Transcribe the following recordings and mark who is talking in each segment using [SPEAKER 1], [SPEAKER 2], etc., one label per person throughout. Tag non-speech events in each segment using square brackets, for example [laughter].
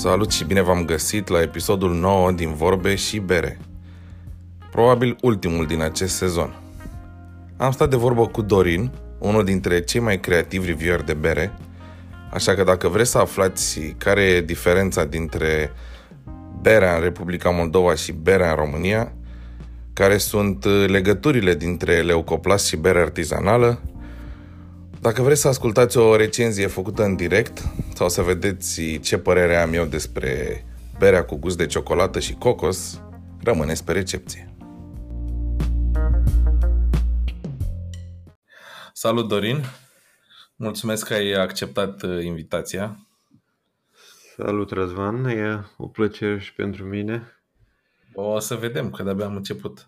[SPEAKER 1] Salut și bine v-am găsit la episodul 9 din Vorbe și Bere. Probabil ultimul din acest sezon. Am stat de vorbă cu Dorin, unul dintre cei mai creativi reviewer de bere, așa că dacă vreți să aflați care e diferența dintre berea în Republica Moldova și berea în România, care sunt legăturile dintre leucoplast și bere artizanală, dacă vreți să ascultați o recenzie făcută în direct sau să vedeți ce părere am eu despre berea cu gust de ciocolată și cocos, rămâneți pe recepție. Salut Dorin! Mulțumesc că ai acceptat uh, invitația.
[SPEAKER 2] Salut Răzvan, e o plăcere și pentru mine.
[SPEAKER 1] O să vedem, că de-abia am început.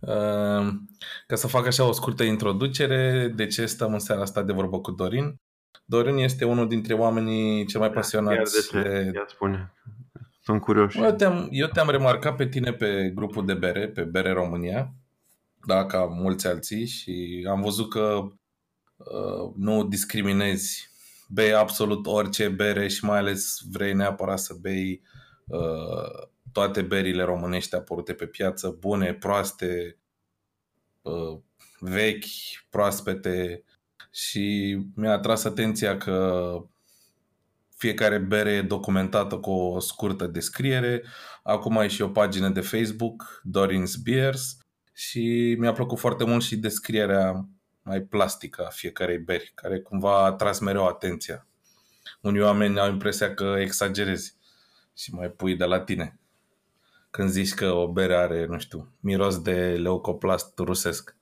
[SPEAKER 1] Ehm, ca să fac așa o scurtă introducere, de ce stăm în seara asta de vorbă cu Dorin? Dorin este unul dintre oamenii cel mai pasionați.
[SPEAKER 2] Iar de ce? Ia spune. Sunt curios.
[SPEAKER 1] Eu te-am, eu te-am remarcat pe tine pe grupul de bere, pe Bere România, da, ca mulți alții și am văzut că uh, nu discriminezi, bei absolut orice bere și mai ales vrei neapărat să bei uh, toate berile românești apărute pe piață, bune, proaste, uh, vechi, proaspete și mi-a atras atenția că fiecare bere e documentată cu o scurtă descriere. Acum ai și o pagină de Facebook, Dorin's Beers, și mi-a plăcut foarte mult și descrierea mai plastică a fiecarei beri, care cumva a atras mereu atenția. Unii oameni au impresia că exagerezi și mai pui de la tine când zici că o bere are, nu știu, miros de leucoplast rusesc.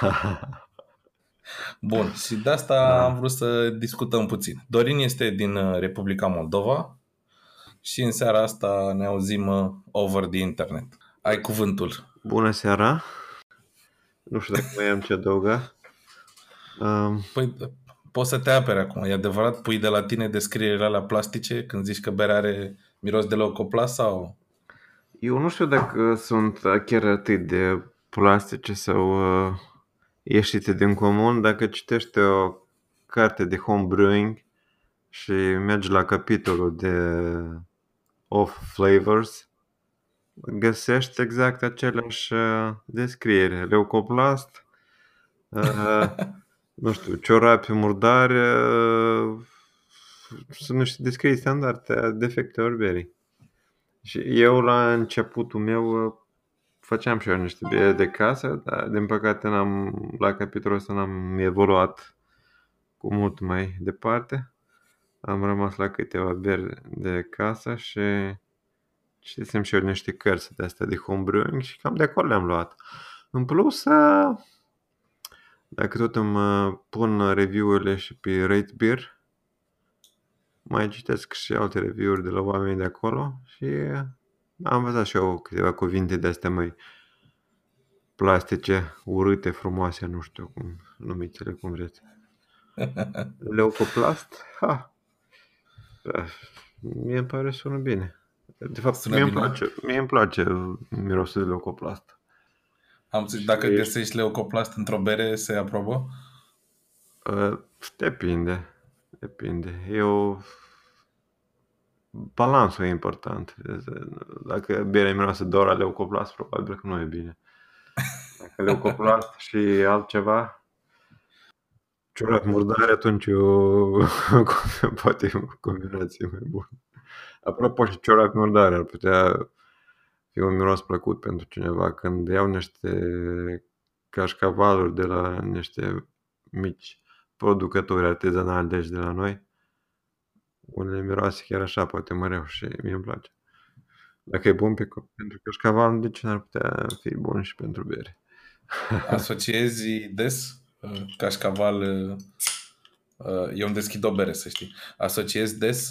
[SPEAKER 1] [laughs] Bun, și de asta da. am vrut să discutăm puțin. Dorin este din uh, Republica Moldova și în seara asta ne auzim uh, over the internet. Ai cuvântul.
[SPEAKER 2] Bună seara! Nu știu dacă mai am ce adăuga.
[SPEAKER 1] Um... Păi, poți să te apere acum. E adevărat? Pui de la tine descrierile alea plastice când zici că berea are miros de leucoplast sau...
[SPEAKER 2] Eu nu știu dacă sunt chiar atât de plastice sau uh, ieșite din comun. Dacă citești o carte de homebrewing și mergi la capitolul de off flavors, găsești exact aceleași uh, descriere. Leucoplast, uh, [laughs] nu știu, ciorapi murdare, uh, sunt niște descrieri standard defecte orberii. Și eu la începutul meu uh, făceam și eu niște bere de casă, dar din păcate n-am, la capitolul ăsta n-am evoluat cu mult mai departe. Am rămas la câteva beri de casă și citisem și eu niște cărți de astea de homebrewing și cam de acolo le-am luat. În plus, uh, dacă tot îmi uh, pun review-urile și pe Rate Beer, mai citesc și alte review-uri de la oameni de acolo și am învățat și eu câteva cuvinte de astea mai plastice, urâte, frumoase, nu știu cum numiți-le cum vreți. [laughs] Leucoplast? Ha! Mie îmi pare sună bine. De fapt, sună mie, bine. Îmi place, mie îmi place mirosul de leucoplast.
[SPEAKER 1] Am zis, dacă și... găsești leucoplast într-o bere, se aprobă?
[SPEAKER 2] Uh, depinde. Depinde. Eu... Balansul e important. Dacă berea miroase doar leucoplast, probabil că nu e bine. Dacă leucoplast [laughs] și altceva, ciurat murdare, atunci o... [laughs] poate o combinație mai bună. Apropo și ciurat murdare ar putea fi un miros plăcut pentru cineva când iau niște cașcavaluri de la niște mici producători artizanali, deci de la noi. Unele miroase chiar așa, poate măreu și mie îmi place. Dacă e bun pe, pentru cașcaval, de ce n-ar putea fi bun și pentru bere? [laughs]
[SPEAKER 1] Asociezi des uh, cașcaval uh, uh, eu îmi deschid o bere, să știi. Asociezi des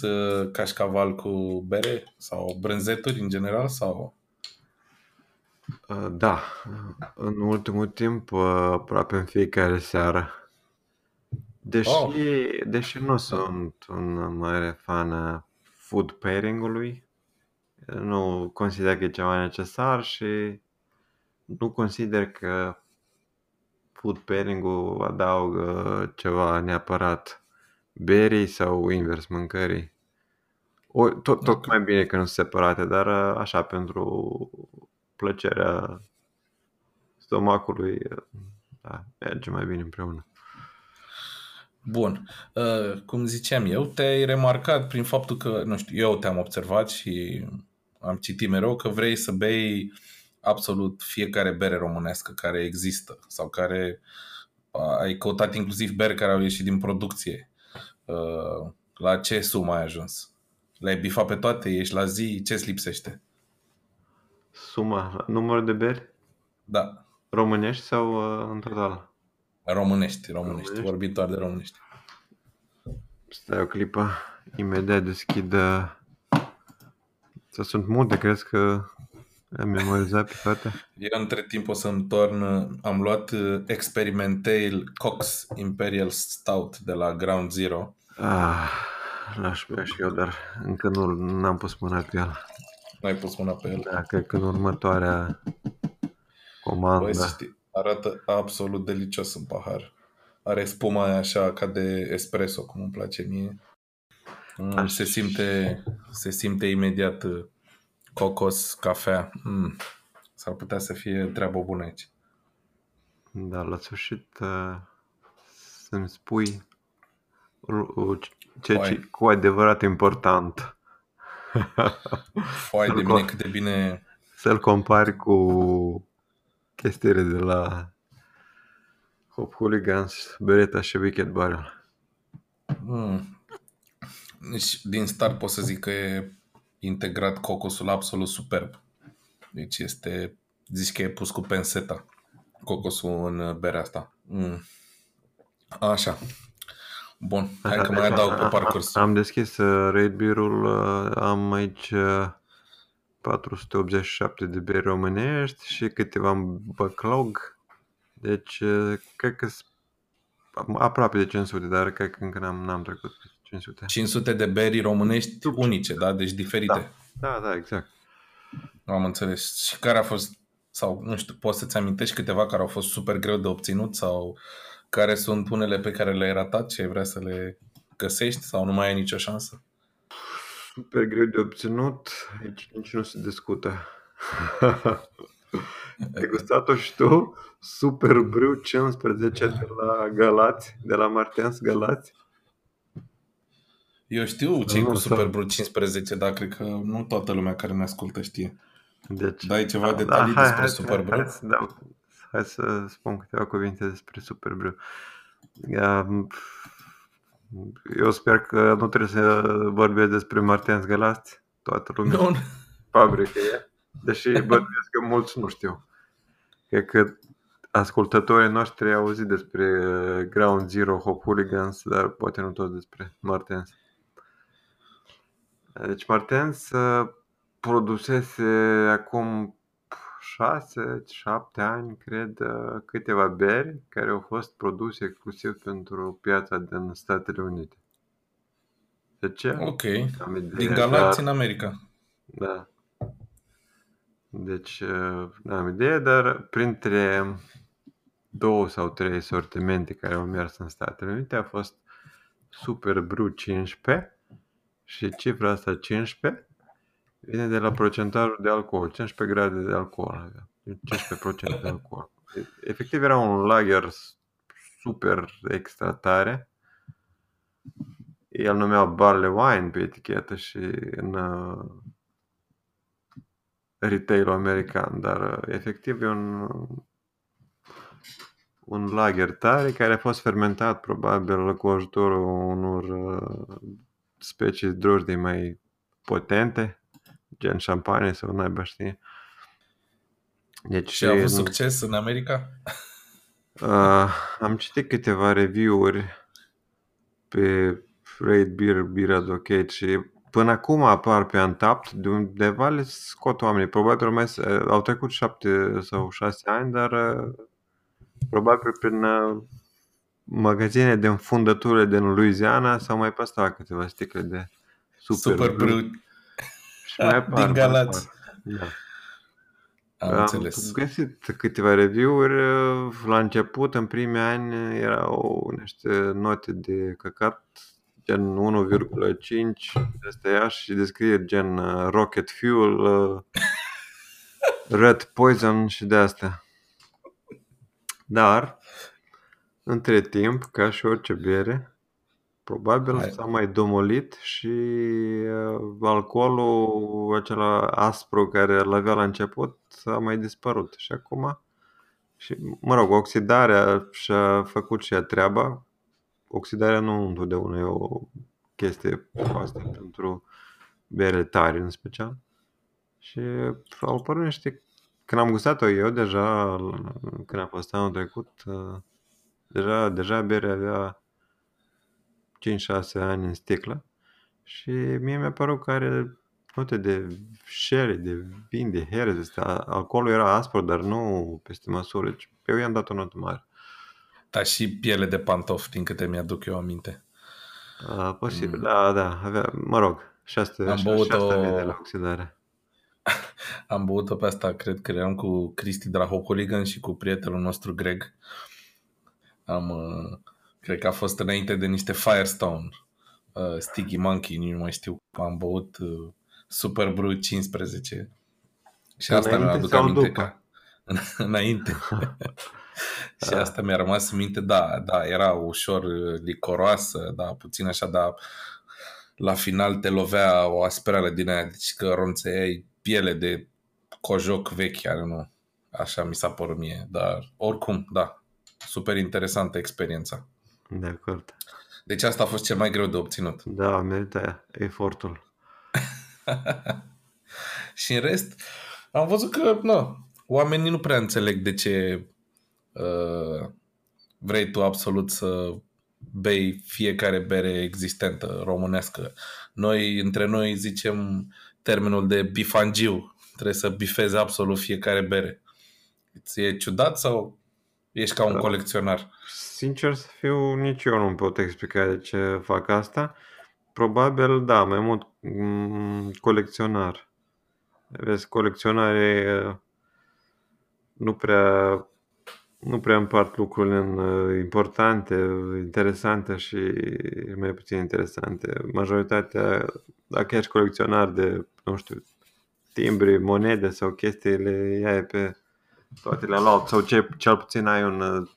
[SPEAKER 1] cașcaval cu bere sau brânzeturi în general? sau?
[SPEAKER 2] Da, în ultimul timp aproape în fiecare seară Deși, oh. deși nu sunt un mare fan a food pairing-ului, nu consider că e ceva necesar și nu consider că food pairing-ul adaugă ceva neapărat berii sau invers mâncării. O, tot, tot mai bine că nu sunt separate, dar uh, așa, pentru plăcerea stomacului, uh, da, merge mai bine împreună.
[SPEAKER 1] Bun. Uh, cum ziceam eu, te-ai remarcat prin faptul că, nu știu, eu te-am observat și am citit mereu că vrei să bei absolut fiecare bere românească care există sau care ai căutat inclusiv beri care au ieșit din producție. Uh, la ce sumă ai ajuns? Le-ai bifat pe toate? Ești la zi? Ce-ți lipsește?
[SPEAKER 2] Suma, numărul de beri?
[SPEAKER 1] Da.
[SPEAKER 2] Românești sau uh, în total?
[SPEAKER 1] Românești, românești, românești. vorbit doar de românești.
[SPEAKER 2] Stai o clipă, imediat deschid. Uh... Să sunt multe, crezi că am memorizat pe toate?
[SPEAKER 1] Eu între timp o să-mi torn, am luat uh, Experimental Cox Imperial Stout de la Ground Zero.
[SPEAKER 2] Ah, l-aș bea și eu, dar încă nu n-am pus mâna pe el.
[SPEAKER 1] Nu ai pus mâna pe el?
[SPEAKER 2] Da, cred că în următoarea comandă. Băi,
[SPEAKER 1] știi, arată absolut delicios în pahar. Are spuma aia așa ca de espresso, cum îmi place mie. Mm, se simte, se simte imediat uh, cocos, cafea. Mm. S-ar putea să fie treabă bună aici.
[SPEAKER 2] Da, la sfârșit uh, să-mi spui ce ce cu adevărat important. [laughs]
[SPEAKER 1] Foai de mine cât de bine...
[SPEAKER 2] Să-l compari cu chestiile de la Hop Hooligans, Beretta și Wicked Barrel.
[SPEAKER 1] Mm. Deci, din start pot să zic că e integrat cocosul absolut superb. Deci este, zici că e pus cu penseta cocosul în berea asta. Mm. Așa. Bun, hai că mai adaug pe parcurs.
[SPEAKER 2] Am deschis uh, Raid Beer-ul, uh, am aici uh, 487 de beri românești și câteva backlog. Deci, uh, cred că aproape de 500, dar cred că încă n-am, n-am trecut 500.
[SPEAKER 1] 500 de beri românești unice, da? Deci diferite.
[SPEAKER 2] Da, da, da exact.
[SPEAKER 1] Am înțeles. Și care a fost, sau nu știu, poți să-ți amintești câteva care au fost super greu de obținut sau care sunt unele pe care le-ai ratat și ai vrea să le găsești sau nu mai ai nicio șansă?
[SPEAKER 2] Super greu de obținut, aici nici nu se discută. Ai gustat-o și tu? Super Brew 15 de la Galați, de la Martens Galați?
[SPEAKER 1] Eu știu ce cu Super Brew 15, dar cred că nu toată lumea care ne ascultă știe. Deci, Dai ceva da, detalii da, hai, despre hai, Super Brew?
[SPEAKER 2] Hai, hai, da, hai să spun câteva cuvinte despre Super Brew. Eu sper că nu trebuie să vorbesc despre Martens Galați, toată lumea. Nu. Fabrică e. Deși bănuiesc că mulți nu știu. Cred că ascultătorii noștri au auzit despre uh, Ground Zero Hop Hooligans, dar poate nu tot despre Martens. Deci Martens uh, produsese acum 6-7 ani, cred, uh, câteva beri care au fost produse exclusiv pentru piața din Statele Unite. De ce?
[SPEAKER 1] Ok. Din Galați în America.
[SPEAKER 2] Da. Deci, uh, nu am idee, dar printre două sau trei sortimente care au mers în Statele Unite a fost Super Brew 15 și cifra asta 15 vine de la procentajul de alcool, 15 grade de alcool, 15% de alcool. Efectiv era un lager super extra tare. El numea barley wine pe etichetă și în uh, retail american, dar uh, efectiv e un, un lager tare care a fost fermentat probabil cu ajutorul unor uh, specii drojdii mai potente, gen șampanie sau naiba știe.
[SPEAKER 1] Deci, și a avut succes în America?
[SPEAKER 2] Uh, am citit câteva review-uri pe Raid Beer, Beer Advocate și Până acum apar pe Untapped, de undeva le scot oamenii. Probabil mai au trecut șapte sau șase ani, dar uh, probabil prin uh, magazine de înfundătură din Louisiana sau mai păstrat câteva sticle de
[SPEAKER 1] super, super brut. Și mai apar, din Galați. Da. Am, Am înțeles.
[SPEAKER 2] găsit câteva review-uri. Uh, la început, în primii ani, erau niște note de căcat gen 1,5, este ea și descrie gen uh, rocket fuel, uh, red poison și de astea. Dar, între timp, ca și orice bere, probabil
[SPEAKER 1] Hai.
[SPEAKER 2] s-a mai domolit și uh, alcoolul acela aspru care îl avea la început a mai dispărut. Și acum, și, mă rog, oxidarea și-a făcut și ea treaba. Oxidarea nu întotdeauna e o chestie proastă pentru bere tari în special. Și au apărut niște... Când am gustat-o eu deja, când a fost anul trecut, uh, deja, deja berea avea 5-6 ani în sticlă și mie mi-a părut că are note de sherry, de vin, de herez. Este, alcoolul era aspru, dar nu peste măsură. Deci eu i-am dat o notă mare.
[SPEAKER 1] Dar și piele de pantof, din câte mi-aduc eu aminte.
[SPEAKER 2] A, posibil, da, da, avea, mă rog, 600,
[SPEAKER 1] Am
[SPEAKER 2] 600
[SPEAKER 1] băut-o-
[SPEAKER 2] mii de la oxidare. [laughs]
[SPEAKER 1] Am băut-o pe asta, cred că eram cu Cristi de la Hopoligan și cu prietenul nostru Greg. Am, uh, cred că a fost înainte de niște Firestone, uh, Sticky Monkey, nici nu mai știu. Am băut uh, Super Brew 15 și asta mi-a
[SPEAKER 2] Înainte
[SPEAKER 1] aduc
[SPEAKER 2] sau
[SPEAKER 1] aminte
[SPEAKER 2] după?
[SPEAKER 1] că [laughs] înainte. [laughs] și
[SPEAKER 2] Da.
[SPEAKER 1] asta mi-a rămas în minte, da, da, era ușor uh, licoroasă, da, puțin așa, dar la final te lovea o asperare din aia, deci că ronțeai piele de cojoc vechi, are nu. Așa mi s-a părut mie, dar oricum, da, super interesantă experiența.
[SPEAKER 2] De acord.
[SPEAKER 1] Deci asta a fost cel mai greu de obținut.
[SPEAKER 2] Da, merită efortul. [laughs]
[SPEAKER 1] Și în rest, am văzut că nu, oamenii nu prea înțeleg de ce uh, vrei tu absolut să bei fiecare bere existentă românească. Noi, între noi, zicem termenul de bifangiu. Trebuie să bifezi absolut fiecare bere. Ți e ciudat sau ești ca un
[SPEAKER 2] Da.
[SPEAKER 1] colecționar?
[SPEAKER 2] Sincer să fiu, nici eu nu pot explica de ce fac asta. Probabil, da, mai mult mm, colecționar. Vezi, colecționare uh, nu prea, nu prea împart lucrurile în uh, importante, interesante și mai puțin interesante. Majoritatea, dacă ești colecționar de, nu știu, timbri, monede sau chestiile, ia pe toate le luat sau ce, cel puțin ai un, uh,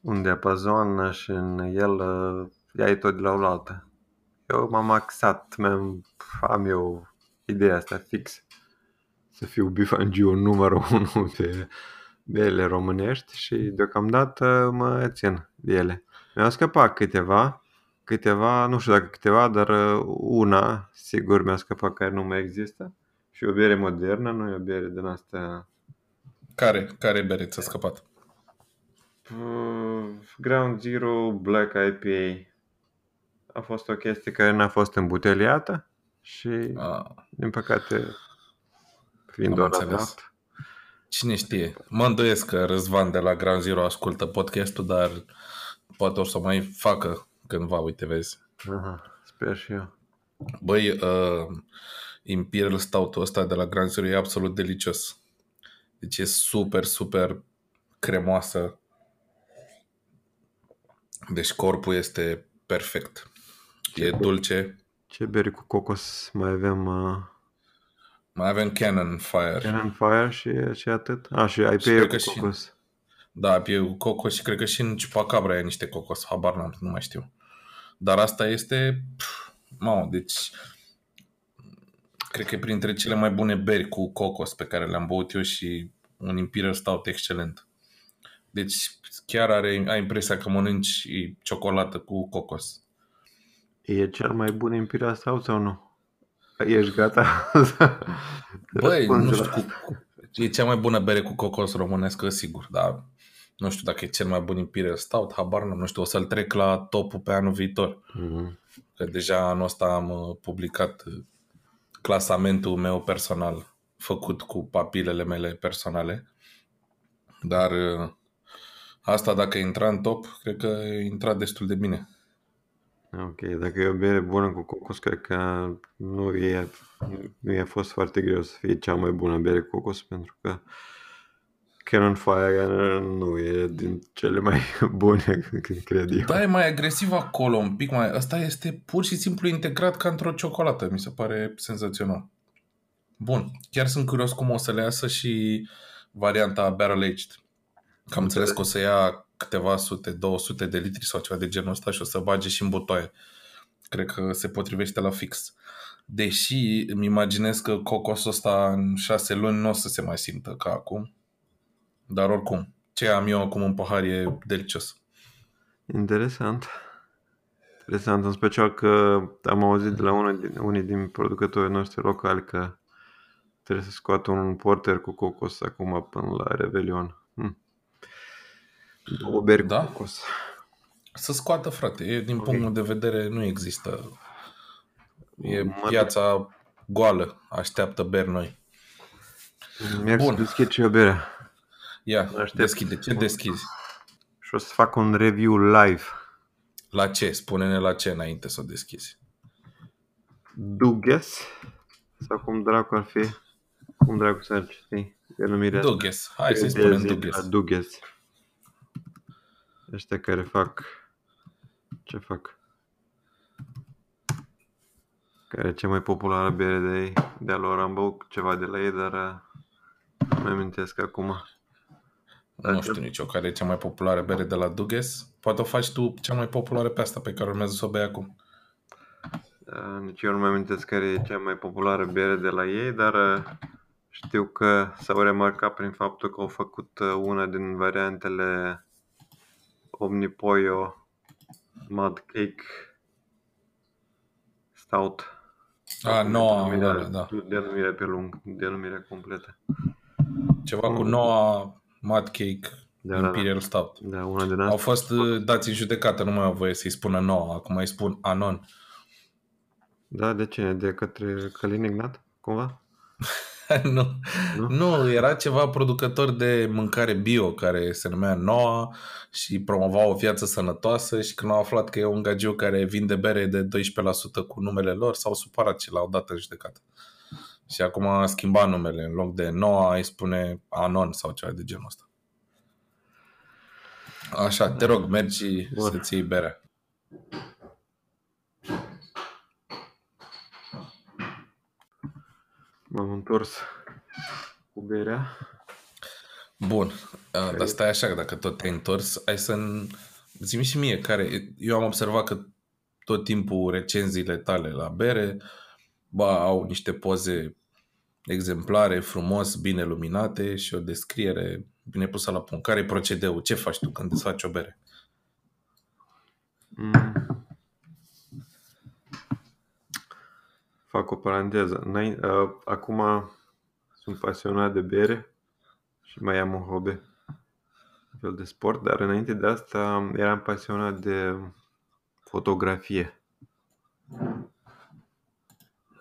[SPEAKER 2] un diapazon și în el uh, iai tot de la o altă. Eu m-am axat, mi-am, am eu ideea asta fix. Să fiu bifangiu numărul [laughs] unu pe bele românești și deocamdată mă țin de ele. Mi-au scăpat câteva, câteva, nu știu dacă câteva, dar uh, una, sigur mi-a scăpat care nu mai există. Și o bere modernă, nu e o bere din asta
[SPEAKER 1] Care, care bere ți-a scăpat?
[SPEAKER 2] Uh, Ground Zero Black IPA a fost o chestie care n-a fost îmbuteliată și,
[SPEAKER 1] Ah,
[SPEAKER 2] din păcate, fiind
[SPEAKER 1] Am
[SPEAKER 2] doar
[SPEAKER 1] înțeles.
[SPEAKER 2] adapt,
[SPEAKER 1] Cine știe? Mă îndoiesc că Răzvan de la Ground Zero ascultă podcastul, dar poate o să mai facă cândva, uite, vezi.
[SPEAKER 2] aha, sper și eu.
[SPEAKER 1] Băi, uh, Imperial Stout-ul ăsta de la Ground Zero e absolut delicios. Deci e super, super cremoasă. Deci corpul este perfect. E dulce.
[SPEAKER 2] Ce beri cu cocos mai avem? Uh,
[SPEAKER 1] Mai avem Cannon Fire.
[SPEAKER 2] Cannon Fire și, și atât? A, și IPA
[SPEAKER 1] cred
[SPEAKER 2] cu
[SPEAKER 1] că și-
[SPEAKER 2] cocos.
[SPEAKER 1] Da, e cu cocos și cred că și în Chupacabra e niște cocos. Habar n-am, nu mai știu. Dar asta este... Pf, mamă, deci... Cred că e printre cele mai bune beri cu cocos pe care le-am băut eu și un Imperial Stout excelent. Deci chiar are, ai impresia că mănânci ciocolată cu cocos.
[SPEAKER 2] E cel mai bun Imperial Stout sau nu? Ești gata? [laughs]
[SPEAKER 1] Băi, nu
[SPEAKER 2] Răspunzi
[SPEAKER 1] știu,
[SPEAKER 2] la
[SPEAKER 1] cu, cu, e cea mai bună bere cu cocos românescă, sigur, dar nu știu dacă e cel mai bun Imperial Stout, habar n-am, nu știu, o să-l trec la topul pe anul viitor.
[SPEAKER 2] Mhm.
[SPEAKER 1] Că deja anul ăsta am uh, publicat uh, clasamentul meu personal, făcut cu papilele mele personale. Dar uh, asta dacă intra în top, cred că intra destul de bine.
[SPEAKER 2] Ok, dacă e o bere bună cu cocos, cred că nu e, nu i-a fost foarte greu să fie cea mai bună bere cu cocos, pentru că Cannon Fire nu e din cele mai [laughs] bune, cred eu.
[SPEAKER 1] Da, e mai agresiv acolo un pic mai... Asta este pur și simplu integrat ca într-o ciocolată. Mi se pare senzațional. Bun. Chiar sunt curios cum o să le iasă și varianta Barrel Aged. Că am înțeles că o să ia câteva sute, 200 de litri sau ceva de genul ăsta și o să bage și în butoaie. Cred că se potrivește la fix. Deși îmi imaginez că cocosul ăsta în șase luni nu o să se mai simtă ca acum. Dar oricum, ce am eu acum în pahar e delicios.
[SPEAKER 2] Interesant. Interesant, în special că am auzit de la unul din, unii din producătorii noștri locali că trebuie să scoată un porter cu cocos acum până la Revelion. Hm. Două beri
[SPEAKER 1] Da?
[SPEAKER 2] cu cocos.
[SPEAKER 1] Să scoată, frate. E, din
[SPEAKER 2] Ok.
[SPEAKER 1] punctul meu de vedere, nu există. E
[SPEAKER 2] Mă-
[SPEAKER 1] piața goală. Așteaptă beri noi.
[SPEAKER 2] Merg
[SPEAKER 1] Bun.
[SPEAKER 2] să deschid și o bere.
[SPEAKER 1] Ia,
[SPEAKER 2] Aștept.
[SPEAKER 1] deschide. Ce deschizi?
[SPEAKER 2] Și o să fac un review live.
[SPEAKER 1] La ce? Spune-ne la ce înainte să o deschizi.
[SPEAKER 2] Duges sau cum dracu ar fi, cum dracu s-ar citi denumirea asta?
[SPEAKER 1] Duges. Hai să-i
[SPEAKER 2] De
[SPEAKER 1] spunem
[SPEAKER 2] zi
[SPEAKER 1] Duges.
[SPEAKER 2] la Duges. Ăștia care fac, ce fac? Care e cea mai populară bere de ei, de-a lor am băut ceva de la ei, dar uh, nu mai amintesc acum.
[SPEAKER 1] Nu știu nicio care e cea mai populară bere de la Duges. Poate o faci tu cea mai populară pe asta pe care urmează să o bei acum.
[SPEAKER 2] Uh, Nici eu nu mai amintesc care e cea mai populară bere de la ei, dar uh, știu că s-au remarcat prin faptul că au făcut uh, una din variantele Omnipoyo Mud Cake Stout.
[SPEAKER 1] A, noua,
[SPEAKER 2] denumirea,
[SPEAKER 1] da, da.
[SPEAKER 2] denumirea pe lung, denumirea completă.
[SPEAKER 1] Ceva cu noua Mad Cake
[SPEAKER 2] Da, da, da.
[SPEAKER 1] Imperial Stout.
[SPEAKER 2] Da, una din
[SPEAKER 1] Au
[SPEAKER 2] astea.
[SPEAKER 1] fost uh, dați în judecată, nu mai au voie să-i spună noua, acum îi spun Anon.
[SPEAKER 2] Da, de cine? De către Călin Ignat, cumva? [laughs]
[SPEAKER 1] nu.
[SPEAKER 2] Nu?
[SPEAKER 1] nu, era ceva producător de mâncare bio care se numea Noa și promova o viață sănătoasă și când au aflat că e un gagiu care vinde bere de 12% cu numele lor, s-au supărat și l-au dat în judecată. Și acum a schimbat numele, în loc de Noa îi spune Anon sau ceva de genul ăsta. Așa, te rog, mergi
[SPEAKER 2] Bun.
[SPEAKER 1] să-ți iei berea.
[SPEAKER 2] M-am întors cu berea.
[SPEAKER 1] Bun, uh, dar stai așa, că dacă tot te-ai întors, hai să zi și mie care... Eu am observat că tot timpul recenziile tale la bere ba, au niște poze exemplare, frumos, bine luminate și o descriere bine pusă la punct. Care e procedeul? Ce faci tu când îți faci o bere?
[SPEAKER 2] Mm. Fac o paranteză. Înain- uh, Acum sunt pasionat de bere și mai am un hobby, un fel de sport, dar înainte de asta eram pasionat de fotografie.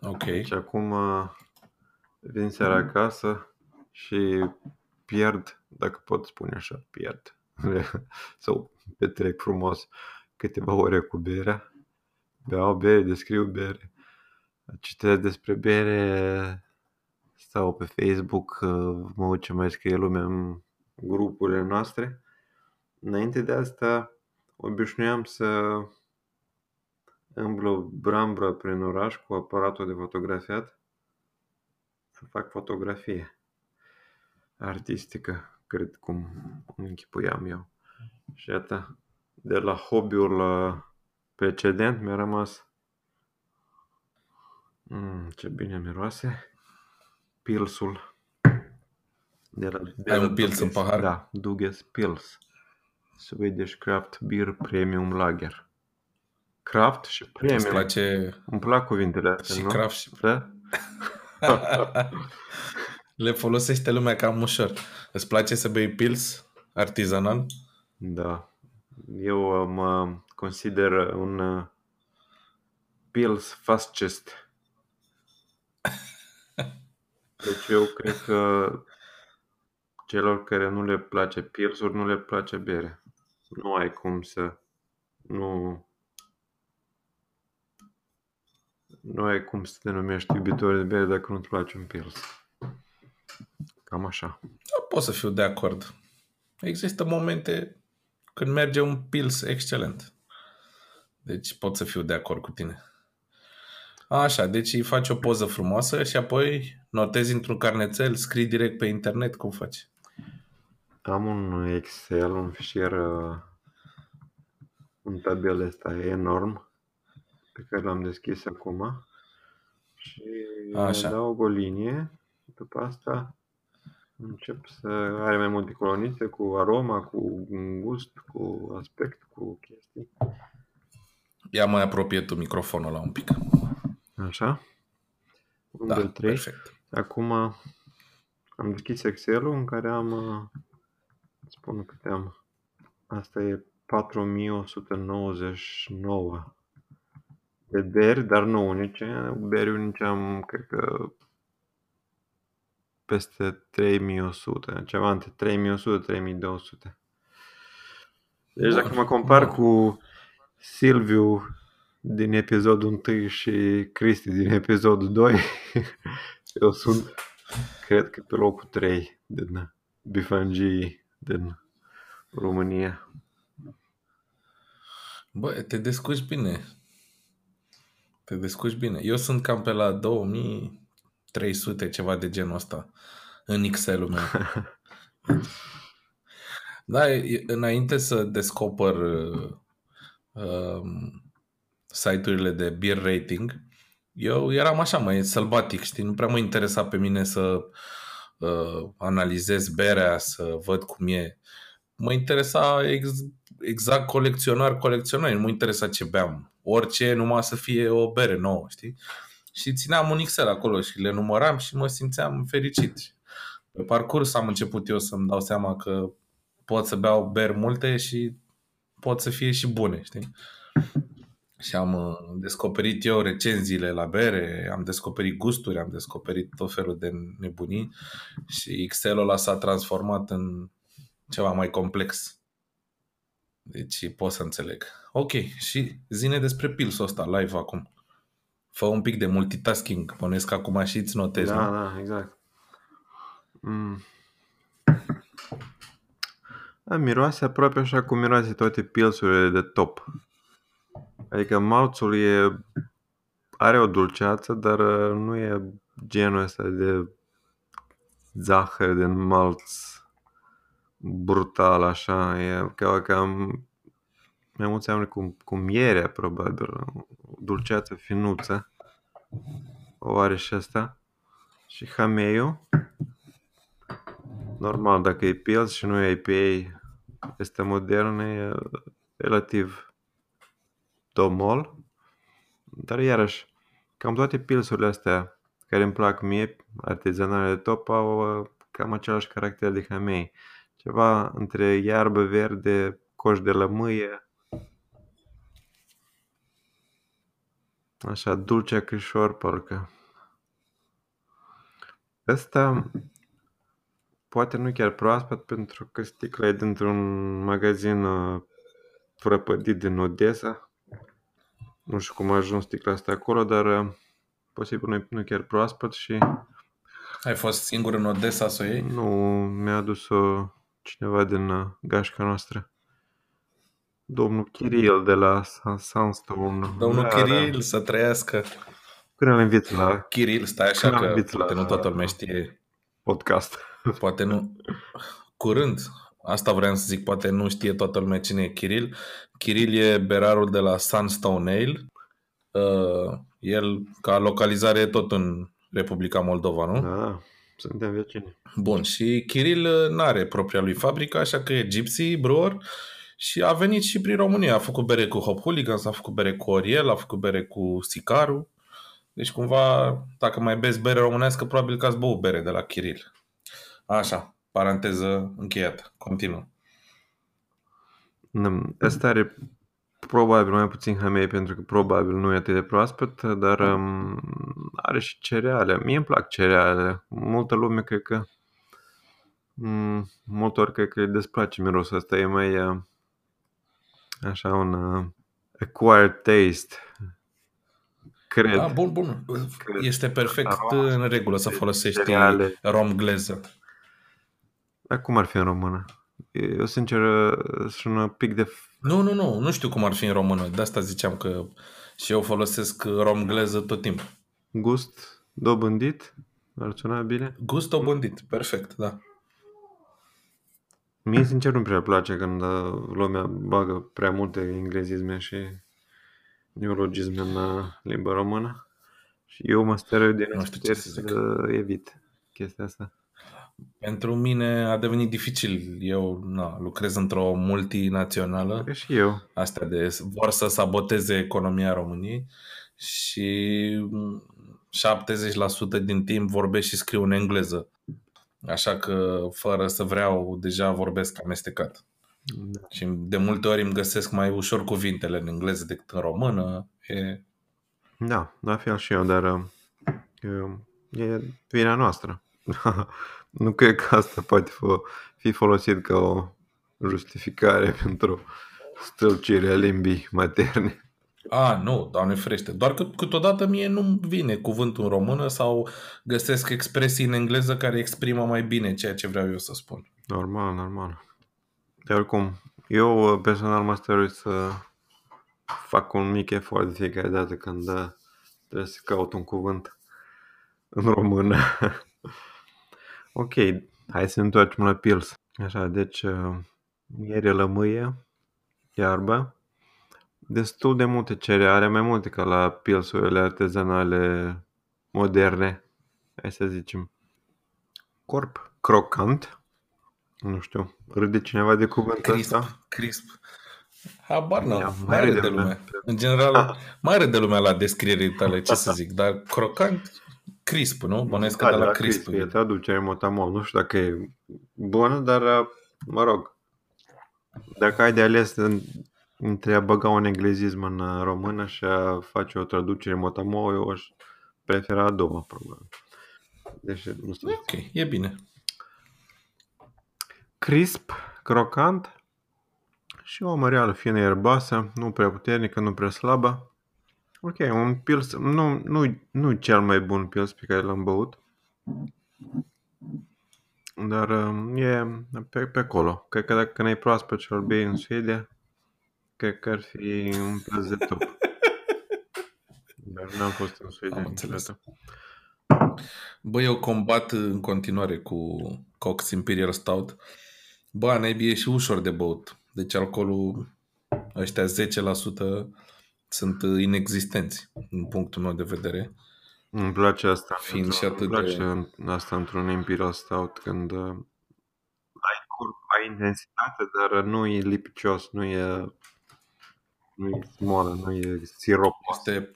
[SPEAKER 1] Ok.
[SPEAKER 2] Și acum uh, vin seara acasă și pierd, dacă pot spune așa, pierd. [laughs] Sau petrec frumos câteva ore cu berea. Beau bere, descriu bere. Citesc despre bere, stau pe Facebook, uh, mă uit ce mai scrie lumea în grupurile noastre. Înainte de asta, obișnuiam să îmblu brambra prin oraș cu aparatul de fotografiat să fac fotografie artistică, cred cum îmi închipuiam eu. Și iată, de la hobby-ul uh, precedent mi-a rămas mm, ce bine miroase pilsul de la, de
[SPEAKER 1] Ai
[SPEAKER 2] la
[SPEAKER 1] un pils în
[SPEAKER 2] Duges.
[SPEAKER 1] pahar?
[SPEAKER 2] Da, Duges Pils Swedish Craft Beer Premium Lager Craft și
[SPEAKER 1] Îți
[SPEAKER 2] Premium
[SPEAKER 1] place
[SPEAKER 2] îmi plac cuvintele astea,
[SPEAKER 1] și
[SPEAKER 2] nu?
[SPEAKER 1] craft și...
[SPEAKER 2] Da? [laughs]
[SPEAKER 1] Le folosește lumea cam ușor. Îți place să bei pils artizanal?
[SPEAKER 2] Da. Eu uh, mă consider un uh, Pils fascist. Deci eu cred că celor care nu le place pilsuri, nu le place bere. Nu ai cum să nu nu ai cum să te numești iubitor de bere dacă nu-ți place un pils. Cam așa.
[SPEAKER 1] Da, pot să fiu de acord. Există momente când merge un pils excelent. Deci pot să fiu de acord cu tine. Așa, deci îi faci o poză frumoasă și apoi notezi într-un carnețel, scrii direct pe internet, cum faci?
[SPEAKER 2] Am un Excel, un fișier, uh, un tabel ăsta enorm pe care l-am deschis acum și
[SPEAKER 1] Așa.
[SPEAKER 2] adaug o linie. După asta încep să are mai multe coloniste cu aroma, cu gust, cu aspect, cu chestii.
[SPEAKER 1] Ia mai apropie tu microfonul la un pic.
[SPEAKER 2] Așa. 1,
[SPEAKER 1] Da,
[SPEAKER 2] 2, 3.
[SPEAKER 1] perfect.
[SPEAKER 2] Acum am deschis Excel-ul în care am, uh, spun câte am, asta e 4199 de beri, dar nu unice. Beri unice am, cred că, peste 3100, ceva între 3100-3200. Deci dacă
[SPEAKER 1] Bun,
[SPEAKER 2] mă compar
[SPEAKER 1] bun.
[SPEAKER 2] cu Silviu din episodul 1 și Cristi din episodul 2, [laughs] eu sunt, cred că pe locul 3 din bifangii din România.
[SPEAKER 1] Bă, te descurci bine. Te descurci bine. Eu sunt cam pe la 2300, ceva de genul ăsta, în Excel-ul meu. [laughs] Da, e- înainte să descoper uh, um, site-urile de beer rating, eu eram așa mai sălbatic, știi? Nu prea mă interesa pe mine să uh, analizez berea, să văd cum e. Mă interesa ex, exact colecționar, colecționar. Nu mă interesa ce beam. Orice, numai să fie o bere nouă, știi? Și țineam un Excel acolo și le număram și mă simțeam fericit. Pe parcurs am început eu să-mi dau seama că pot să beau beri multe și pot să fie și bune, știi? Și am uh, descoperit eu recenziile la bere, am descoperit gusturi, am descoperit tot felul de nebunii și Excel-ul ăla s-a transformat în ceva mai complex. Deci pot să înțeleg. Ok, și zine despre pilsul ăsta live acum. Fă un pic de multitasking, bănuiesc că acum și îți notezi,
[SPEAKER 2] Da,
[SPEAKER 1] nu?
[SPEAKER 2] da, exact. Mm. Da, miroase aproape așa cum miroase toate pilsurile de top. Adică malțul e, are o dulceață, dar uh, nu e genul ăsta de zahăr, de malț brutal așa. E ca, cam mai mult seamănă cu, cu mierea, probabil. O dulceață finuță. O are și asta. Și hameiul. Normal, dacă e pils și nu e IPA, este modern, e relativ domol. Dar iarăși, cam toate pilsurile astea care îmi plac mie, artizanale de top, au uh, cam același caracter de hamei. Ceva între iarbă verde, coș de lămâie, așa, dulce acrișor, parcă. Ăsta poate nu chiar proaspăt, pentru că sticla e dintr-un magazin uh, prăpădit din Odessa. Nu știu cum a ajuns sticla asta acolo, dar uh, posibil nu, nu chiar proaspăt și
[SPEAKER 1] Ai fost singur în Odessa să o iei?
[SPEAKER 2] nu mi-a adus-o cineva din uh, gașca noastră. Domnul Kiril de la Sun- Sunstone.
[SPEAKER 1] Domnul
[SPEAKER 2] Da,
[SPEAKER 1] Kiril să trăiască.
[SPEAKER 2] Da. Când îl invit la
[SPEAKER 1] Kiril, stai așa
[SPEAKER 2] Când am
[SPEAKER 1] că
[SPEAKER 2] invit la-
[SPEAKER 1] poate nu toată lumea știe.
[SPEAKER 2] podcast. [laughs]
[SPEAKER 1] Poate nu. Curând. Asta vreau să zic, poate nu știe toată lumea cine e Kiril. Kiril e berarul de la Sunstone Ale. Uh, el, ca localizare, e tot în Republica Moldova, nu?
[SPEAKER 2] Da, da, suntem vecini.
[SPEAKER 1] Bun, și Kiril nu are propria lui fabrică, așa că e Gypsy Brewer și a venit și prin România. A făcut bere cu Hop Hooligans, a făcut bere cu Oriel, a făcut bere cu Sicaru. Deci cumva, dacă mai beți bere românească, probabil că ați băut bere de la Kiril. Așa, paranteză încheiată. Continuă.
[SPEAKER 2] Mm, Ăsta are probabil mai puțin hamei pentru că probabil nu e atât de proaspăt, dar um, are și cereale. Mie îmi plac cereale. Multă lume cred că mm, multă ori cred că îi desplace mirosul ăsta. E mai uh, așa un uh, acquired taste. Cred.
[SPEAKER 1] Da, bun, bun. Este perfect
[SPEAKER 2] Aroma
[SPEAKER 1] în regulă să folosești
[SPEAKER 2] cereale.
[SPEAKER 1] rom gleză.
[SPEAKER 2] Dar cum ar fi în română? Eu, sincer, sunt un pic de...
[SPEAKER 1] Nu, nu, nu, nu știu cum ar fi în română. De asta ziceam că și eu folosesc romgleză tot timpul.
[SPEAKER 2] Gust dobândit? Ar suna bine?
[SPEAKER 1] Gust dobândit, perfect, da.
[SPEAKER 2] Mie, sincer, nu prea place când uh, lumea bagă prea multe englezisme și neologisme în uh, limba română. Și eu mă stărui din
[SPEAKER 1] Nu știu ce să
[SPEAKER 2] experți
[SPEAKER 1] zic.
[SPEAKER 2] să evit chestia asta.
[SPEAKER 1] Pentru mine a devenit dificil. Eu na, lucrez într-o multinațională,
[SPEAKER 2] Că și eu.
[SPEAKER 1] astea de vor să saboteze economia României și mm, 70% din timp vorbesc și scriu în engleză. Așa că, fără să vreau, deja vorbesc amestecat.
[SPEAKER 2] Da.
[SPEAKER 1] Și de multe ori îmi găsesc mai ușor cuvintele în engleză decât în română. E...
[SPEAKER 2] Da, la fel și eu, dar uh, e vina noastră. [laughs] nu cred că asta poate fi- fi folosit ca o justificare [laughs] pentru stâlcirea limbii materne.
[SPEAKER 1] A, nu, doamne ferește. Doar că câteodată mie nu vine cuvântul în română sau găsesc expresii în engleză care exprimă mai bine ceea ce vreau eu să spun.
[SPEAKER 2] Normal, normal. De oricum, eu uh, personal mă stărui să fac un mic efort de fiecare dată când uh, trebuie să caut un cuvânt în română. [laughs] ok, hai să ne întoarcem la pils. Așa, deci uh, miere lămâie, iarbă, destul de multe cereale, mai multe ca la pilsurile artezanale moderne, hai să zicem. Corp crocant, nu știu, râde cineva de cuvântul
[SPEAKER 1] Crisp,
[SPEAKER 2] ăsta?
[SPEAKER 1] crisp. Habar n-am,
[SPEAKER 2] Ia,
[SPEAKER 1] mai,
[SPEAKER 2] mai
[SPEAKER 1] are
[SPEAKER 2] râde
[SPEAKER 1] de
[SPEAKER 2] lumea.
[SPEAKER 1] lume. În general, mai are de lumea la descrierile tale, ce să [laughs] zic, dar crocant, crisp, nu? Bănesc că de la crisp.
[SPEAKER 2] Da, E traducere motamol. Nu știu dacă e bună, dar uh, mă rog. Dacă ai de ales în- între a băga un englezism în uh, română și a face o traducere motamol, eu aș prefera a doua, probabil. Deci, nu
[SPEAKER 1] E
[SPEAKER 2] știu.
[SPEAKER 1] ok, e bine.
[SPEAKER 2] Crisp, crocant și o măreală fină ierbasă, nu prea puternică, nu prea slabă. Ok, un pils, nu, nu, nu cel mai bun pils pe care l-am băut, dar um, e pe, pe acolo. Cred că dacă n-ai proaspăt și îl bei în Suedia, cred că ar fi un pils de top. [laughs] Dar n-am fost în Suedia
[SPEAKER 1] Am înțeles.
[SPEAKER 2] niciodată.
[SPEAKER 1] Bă, eu combat în continuare cu Cox Imperial Stout. Bă, naibii e și ușor de băut. Deci alcoolul, ăștia 10% sunt inexistenți, în punctul meu de vedere.
[SPEAKER 2] Îmi place asta.
[SPEAKER 1] Fiind
[SPEAKER 2] într-
[SPEAKER 1] și atât
[SPEAKER 2] îmi place
[SPEAKER 1] de-
[SPEAKER 2] în- asta într-un Imperial Stout când uh, ai corp, ai intensitate, dar nu e lipicios, nu e nu e smolă, nu e sirop.
[SPEAKER 1] Este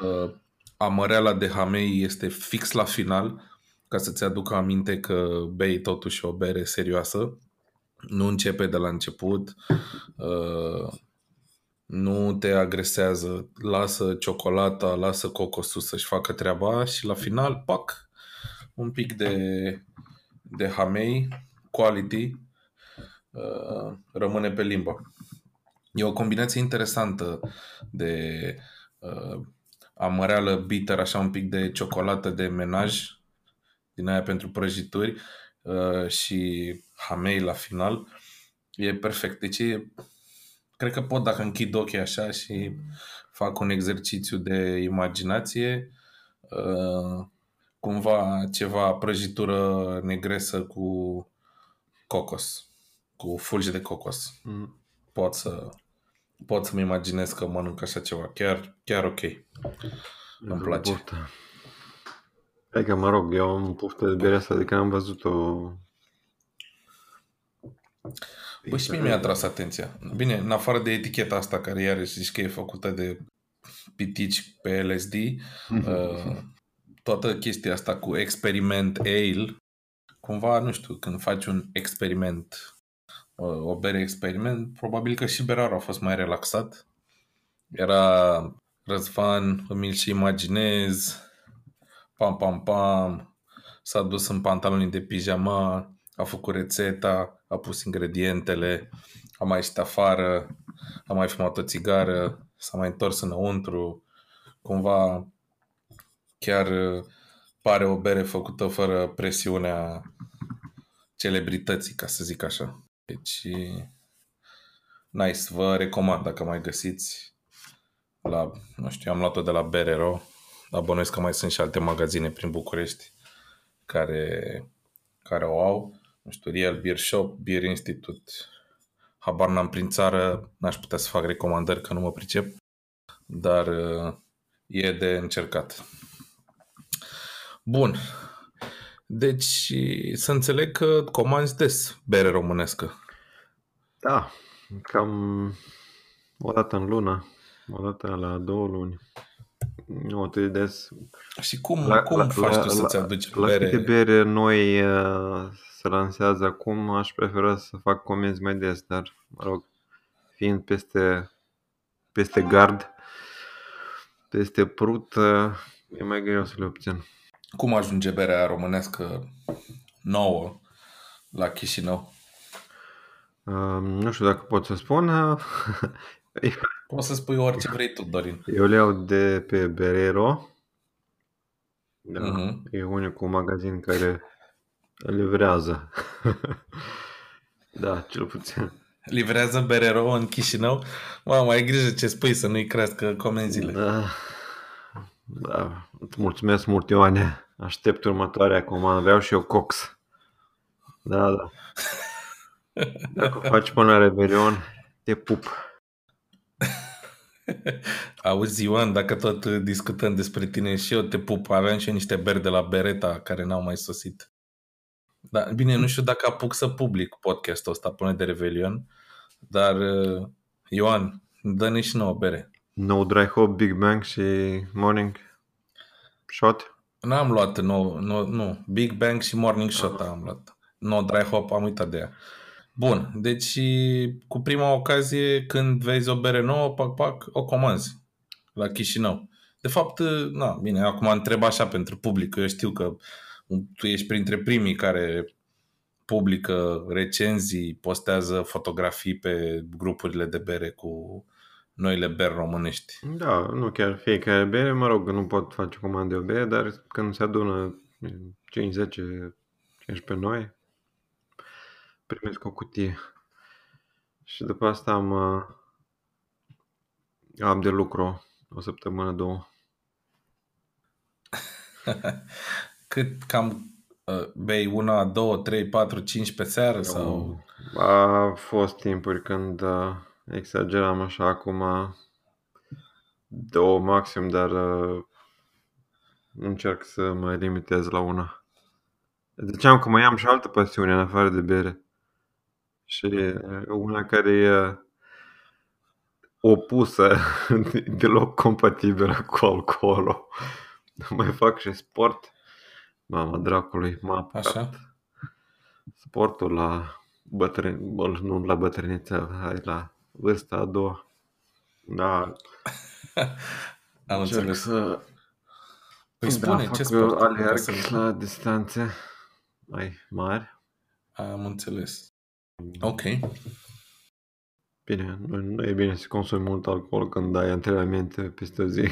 [SPEAKER 1] uh, amăreala de hamei este fix la final, ca să-ți aducă aminte că bei totuși o bere serioasă. Nu începe de la început, uh, nu te agresează, lasă ciocolata, lasă cocosul să-și facă treaba și la final, pac, un pic de, de hamei, quality, uh, rămâne pe limbă. E o combinație interesantă de uh, amăreală bitter, așa un pic de ciocolată de menaj, din aia pentru prăjituri uh, și hamei la final. E perfect. Deci e, cred că pot dacă închid ochii așa și fac un exercițiu de imaginație, uh, cumva ceva prăjitură negresă cu cocos, cu fulgi de cocos
[SPEAKER 2] Mm.
[SPEAKER 1] pot să pot să-mi imaginez că mănânc așa ceva. Chiar, chiar ok. Îmi place.
[SPEAKER 2] Poftă. Hai că mă rog, eu am poftă de berea asta de când am văzut-o.
[SPEAKER 1] Bă, și mie mi-a atras atenția. Bine, în afară de eticheta asta, care iarăși zici că e făcută de pitici pe LSD, [laughs] uh, toată chestia asta cu experiment ale, cumva, nu știu, când faci un experiment, uh, o bere experiment, probabil că și berarul a fost mai relaxat. Era Răzvan, îmi și imaginez, pam, pam, pam, s-a dus în pantaloni de pijama, a făcut rețeta, a pus ingredientele, a mai ieșit afară, a mai fumat o țigară, s-a mai întors înăuntru, cumva chiar uh, pare o bere făcută fără presiunea celebrității, ca să zic așa. Deci, nice, vă recomand dacă mai găsiți la, nu știu, am luat-o de la Berero, dar bănuiesc că mai sunt și alte magazine prin București care, care o au. Nu știu, Real Beer Shop, Beer Institute, habar n-am prin țară, n-aș putea să fac recomandări că nu mă pricep, dar uh, e de încercat. Bun. Deci să înțeleg că comanzi des bere românescă.
[SPEAKER 2] Da, cam o dată în lună, o dată la două luni. Nu atât de des.
[SPEAKER 1] Și cum, la, cum la, faci la, tu să-ți aduci
[SPEAKER 2] la, bere? La câte bere noi uh, se lansează acum, aș prefera să fac comenzi mai des, dar, mă rog, fiind peste, peste gard, peste prut, uh, e mai greu să le obțin.
[SPEAKER 1] Cum ajunge berea românescă nouă la Chișinău?
[SPEAKER 2] Uh, nu știu dacă pot să spun. [laughs]
[SPEAKER 1] Poți să spui orice vrei tu, Dorin.
[SPEAKER 2] Eu le iau de pe Berero. Da, uh-huh. E unicul magazin care livrează. [laughs] da, cel puțin.
[SPEAKER 1] Livrează Berero în Chișinău? Mamă, ai grijă ce spui să nu-i crească comenzile.
[SPEAKER 2] Da. Da, îți mulțumesc mult, Ioane. Aștept următoarea comandă. Vreau și eu cox. Da, da. Dacă faci până la Revelion, te pup. [laughs]
[SPEAKER 1] Auzi, Ioan, dacă tot discutăm despre tine și eu te pup, aveam și eu niște beri de la Bereta care n-au mai sosit. Da, bine, nu știu dacă apuc să public podcastul ăsta până de Revelion, dar Ioan, dă-ne și nouă bere.
[SPEAKER 2] No Dry Hop, Big Bang și Morning Shot?
[SPEAKER 1] N-am luat, no, no, nu. Big Bang și Morning Shot am luat. No Dry Hop, am uitat de ea. Bun, deci cu prima ocazie când vezi o bere nouă, pac, pac, o comanzi la Chișinău. De fapt, na, bine, acum întreb așa pentru public, eu știu că tu ești printre primii care publică recenzii, postează fotografii pe grupurile de bere cu noile beri românești.
[SPEAKER 2] Da, nu chiar fiecare bere, mă rog, nu pot face comandă de o bere, dar când se adună 5, 10, 15 noi, primesc o cutie. Și după asta am, uh, am de lucru o săptămână, două. [laughs]
[SPEAKER 1] Cât cam uh, bei una, două, trei, patru, cinci pe seară? Sau?
[SPEAKER 2] A fost timpuri când uh, exageram așa, acum două maxim, dar încerc să mai limitez la una. Ziceam că mai am și altă pasiune în afară de bere. Și una care e opusă, [laughs] deloc compatibilă cu alcoolul. [laughs] Mai fac și sport. Mama dracului, m-a apucat. Așa? Sportul la bătrân, nu la bătrâniță, hai la vârsta a doua. Da. [laughs]
[SPEAKER 1] Am înțeles. Să... Păi
[SPEAKER 2] da,
[SPEAKER 1] spune, ce sport?
[SPEAKER 2] Alerg la distanțe mai mari.
[SPEAKER 1] Am înțeles. Ok.
[SPEAKER 2] Bine, nu, nu e bine să consumi mult alcool când ai antrenamente peste o zi.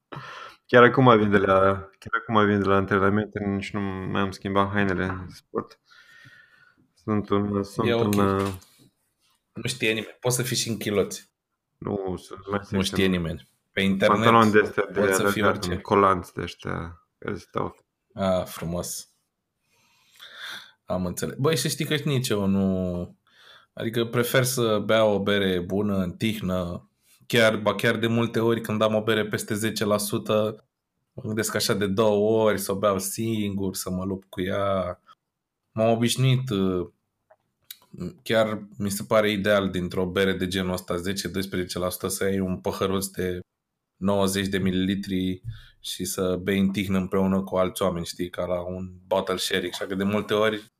[SPEAKER 2] [laughs] chiar acum vin de la, chiar acum vin de la antrenamente, nici nu mai am schimbat hainele în sport. Sunt un, sunt okay. un,
[SPEAKER 1] nu știe nimeni. Poți să fii și în chiloți.
[SPEAKER 2] Nu, sunt mai
[SPEAKER 1] Nu știe nimeni. Pe internet
[SPEAKER 2] Pantalon de astea de, să fie orice. colanți de ăștia care stau.
[SPEAKER 1] Ah, frumos. Am înțeles. Băi, să știi că nici eu nu... Adică prefer să bea o bere bună, în tihnă. Chiar, ba chiar de multe ori când am o bere peste 10%, mă gândesc așa de două ori să o beau singur, să mă lupt cu ea. M-am obișnuit uh, chiar mi se pare ideal dintr-o bere de genul ăsta 10-12% să ai un păhăruț de 90 de mililitri și să bei în tihnă împreună cu alți oameni, știi, ca la un bottle sharing. Așa că de multe ori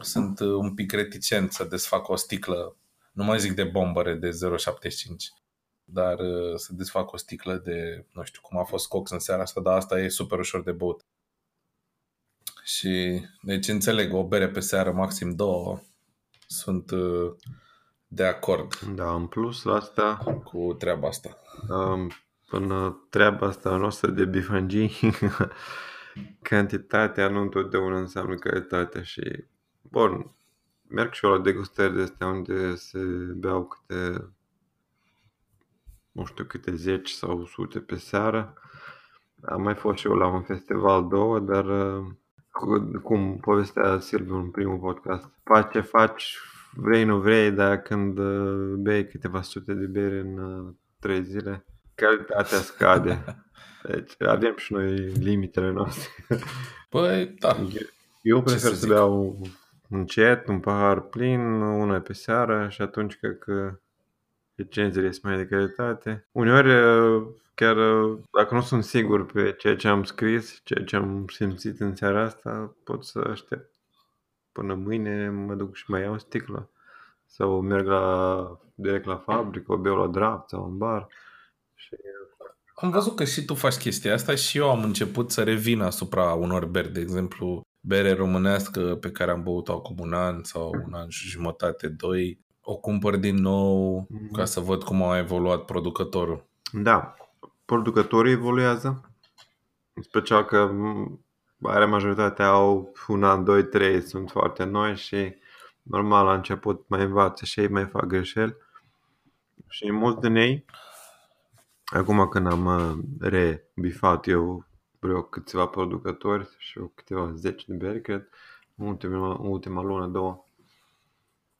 [SPEAKER 1] sunt un pic reticent să desfac o sticlă, nu mai zic de bombăre de 0,75, dar uh, să desfac o sticlă de, nu știu cum a fost cox în seara asta, dar asta e super ușor de băut. Și deci înțeleg, o bere pe seară, maxim două, sunt uh, de acord.
[SPEAKER 2] Da, în plus la asta...
[SPEAKER 1] Cu treaba asta.
[SPEAKER 2] Um, până treaba asta noastră de bifangii, [laughs] cantitatea nu întotdeauna înseamnă calitatea și Bun, merg și eu la degustări de astea unde se beau câte nu știu câte zeci sau sute pe seară. Am mai fost și eu la un festival două, dar uh, cum povestea Silviu în primul podcast, faci ce faci, vrei, nu vrei, dar când uh, bei câteva sute de bere în uh, trei zile, calitatea scade. [laughs] Deci avem și noi limitele noastre. [laughs]
[SPEAKER 1] Păi, da.
[SPEAKER 2] Eu prefer să, să beau încet, un pahar plin, una pe seară și atunci cred că recenzile sunt mai de calitate. Uneori, chiar dacă nu sunt sigur pe ceea ce am scris, ceea ce am simțit în seara asta, pot să aștept până mâine, mă duc și mai iau o sticlă. Sau merg la, direct la fabrică, o beau la draft sau în bar. Și...
[SPEAKER 1] Am văzut că și tu faci chestia asta și eu am început să revin asupra unor beri, de exemplu, bere românească pe care am băut-o acum un an sau un an și jumătate, doi, o cumpăr din nou mm-hmm. ca să văd cum a evoluat producătorul.
[SPEAKER 2] Da, producătorii evoluează, în special că are majoritatea au un an, doi, trei, sunt foarte noi și normal la început mai învață și ei mai fac greșeli. Și mulți din ei, acum când am uh, rebifat eu vreo câțiva producători și câteva zeci de beri, cred, ultima, ultima lună, două,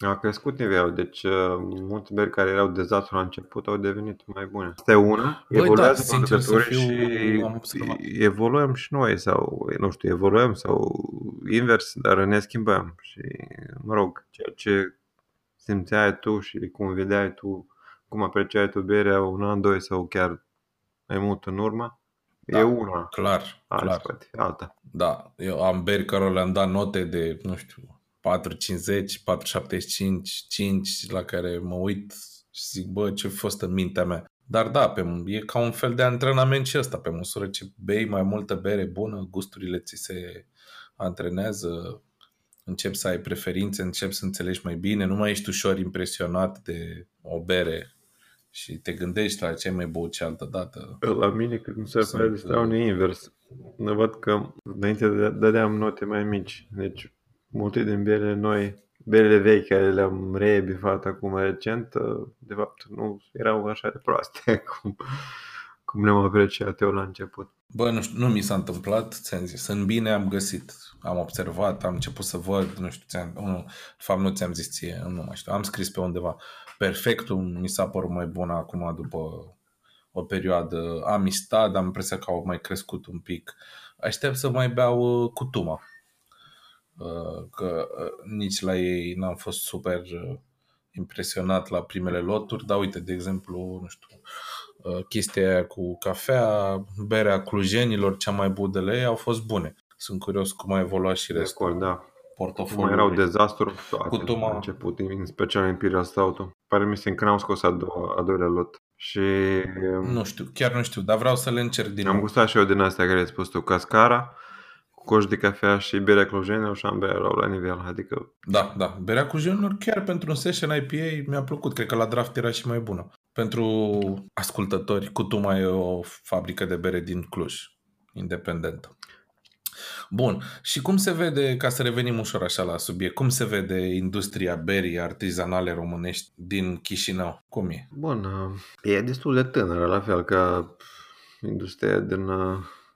[SPEAKER 2] a crescut nivelul, deci uh, multe beri care erau dezastru la început au devenit mai bune. Asta e una, Băi, evoluează da, producătorii și evoluăm și noi sau, nu știu, evoluăm sau invers, dar ne schimbăm și, mă rog, ceea ce simțeai tu și cum vedeai tu, cum apreciai tu berea un an, doi sau chiar mai mult în urmă, da, e una.
[SPEAKER 1] Clar,
[SPEAKER 2] Alți,
[SPEAKER 1] clar.
[SPEAKER 2] Poate, alta.
[SPEAKER 1] Da, eu am beri care le-am dat note de, nu știu, 4,50, 4,75, 5 la care mă uit și zic, bă, ce fost în mintea mea. Dar da, pe, e ca un fel de antrenament și ăsta, pe măsură ce bei mai multă bere bună, gusturile ți se antrenează, începi să ai preferințe, începi să înțelegi mai bine, nu mai ești ușor impresionat de o bere și te gândești la ce ai mai băut ce altă dată.
[SPEAKER 2] La mine când se face stau invers. Ne văd că înainte dădeam note mai mici. Deci multe din berele noi, berele vechi care le-am reebifat acum recent, de fapt nu erau așa de proaste [laughs] cum, cum ne-am apreciat eu la început.
[SPEAKER 1] Bă, nu știu, nu mi s-a întâmplat, ți-am zis, sunt bine, am găsit, am observat, am început să văd, nu știu, ți-am, nu, de fapt nu ți-am zis ție, nu mai știu, am scris pe undeva. Perfectul mi s-a părut mai bun acum după o perioadă. Amistad, am impresia că au mai crescut un pic. Aștept să mai beau uh, cutuma. Uh, că uh, nici la ei n-am fost super uh, impresionat la primele loturi, dar uite, de exemplu, nu știu, chestia aia cu cafea, berea clujenilor, cea mai budele ei, au fost bune. Sunt curios cum a evoluat și restul.
[SPEAKER 2] Acord, da.
[SPEAKER 1] Portofoliul.
[SPEAKER 2] Mai erau dezastru
[SPEAKER 1] cu tuma...
[SPEAKER 2] început, în special Imperial Stout. Pare mi se că n-am scos a, doua, a doilea lot. Și...
[SPEAKER 1] Nu știu, chiar nu știu, dar vreau să le încerc din
[SPEAKER 2] Am nou. gustat și eu din astea care ai spus tu, Cascara coș de cafea și berea clujenilor și ambele erau la nivel, adică...
[SPEAKER 1] Da, da. Berea clujenilor chiar pentru un session IPA mi-a plăcut. Cred că la draft era și mai bună. Pentru ascultători, Cutuma e o fabrică de bere din Cluj, independentă. Bun. Și cum se vede, ca să revenim ușor așa la subiect, cum se vede industria berii artizanale românești din Chișinău? Cum e?
[SPEAKER 2] Bun, e destul de tânără, la fel ca industria din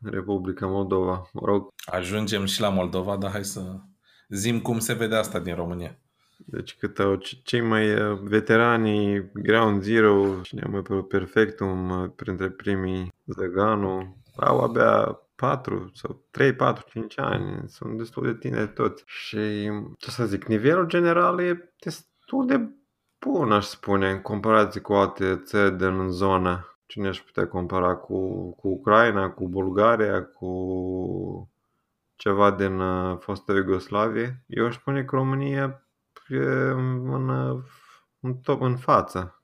[SPEAKER 2] Republica Moldova. Mă rog.
[SPEAKER 1] Ajungem și la Moldova, dar hai să zim cum se vede asta din România.
[SPEAKER 2] Deci cât au cei mai uh, veterani Ground Zero, cine mai pe Perfectum, uh, printre primii Zăganu, au abia 4 sau 3, 4, 5 ani, sunt destul de tineri toți. Și, ce să zic, nivelul general e destul de bun, aș spune, în comparație cu alte țări din zonă cine aș putea compara cu, cu Ucraina, cu Bulgaria, cu ceva din uh, fostă Iugoslavie. Eu aș spune că România e în, în, top, în față.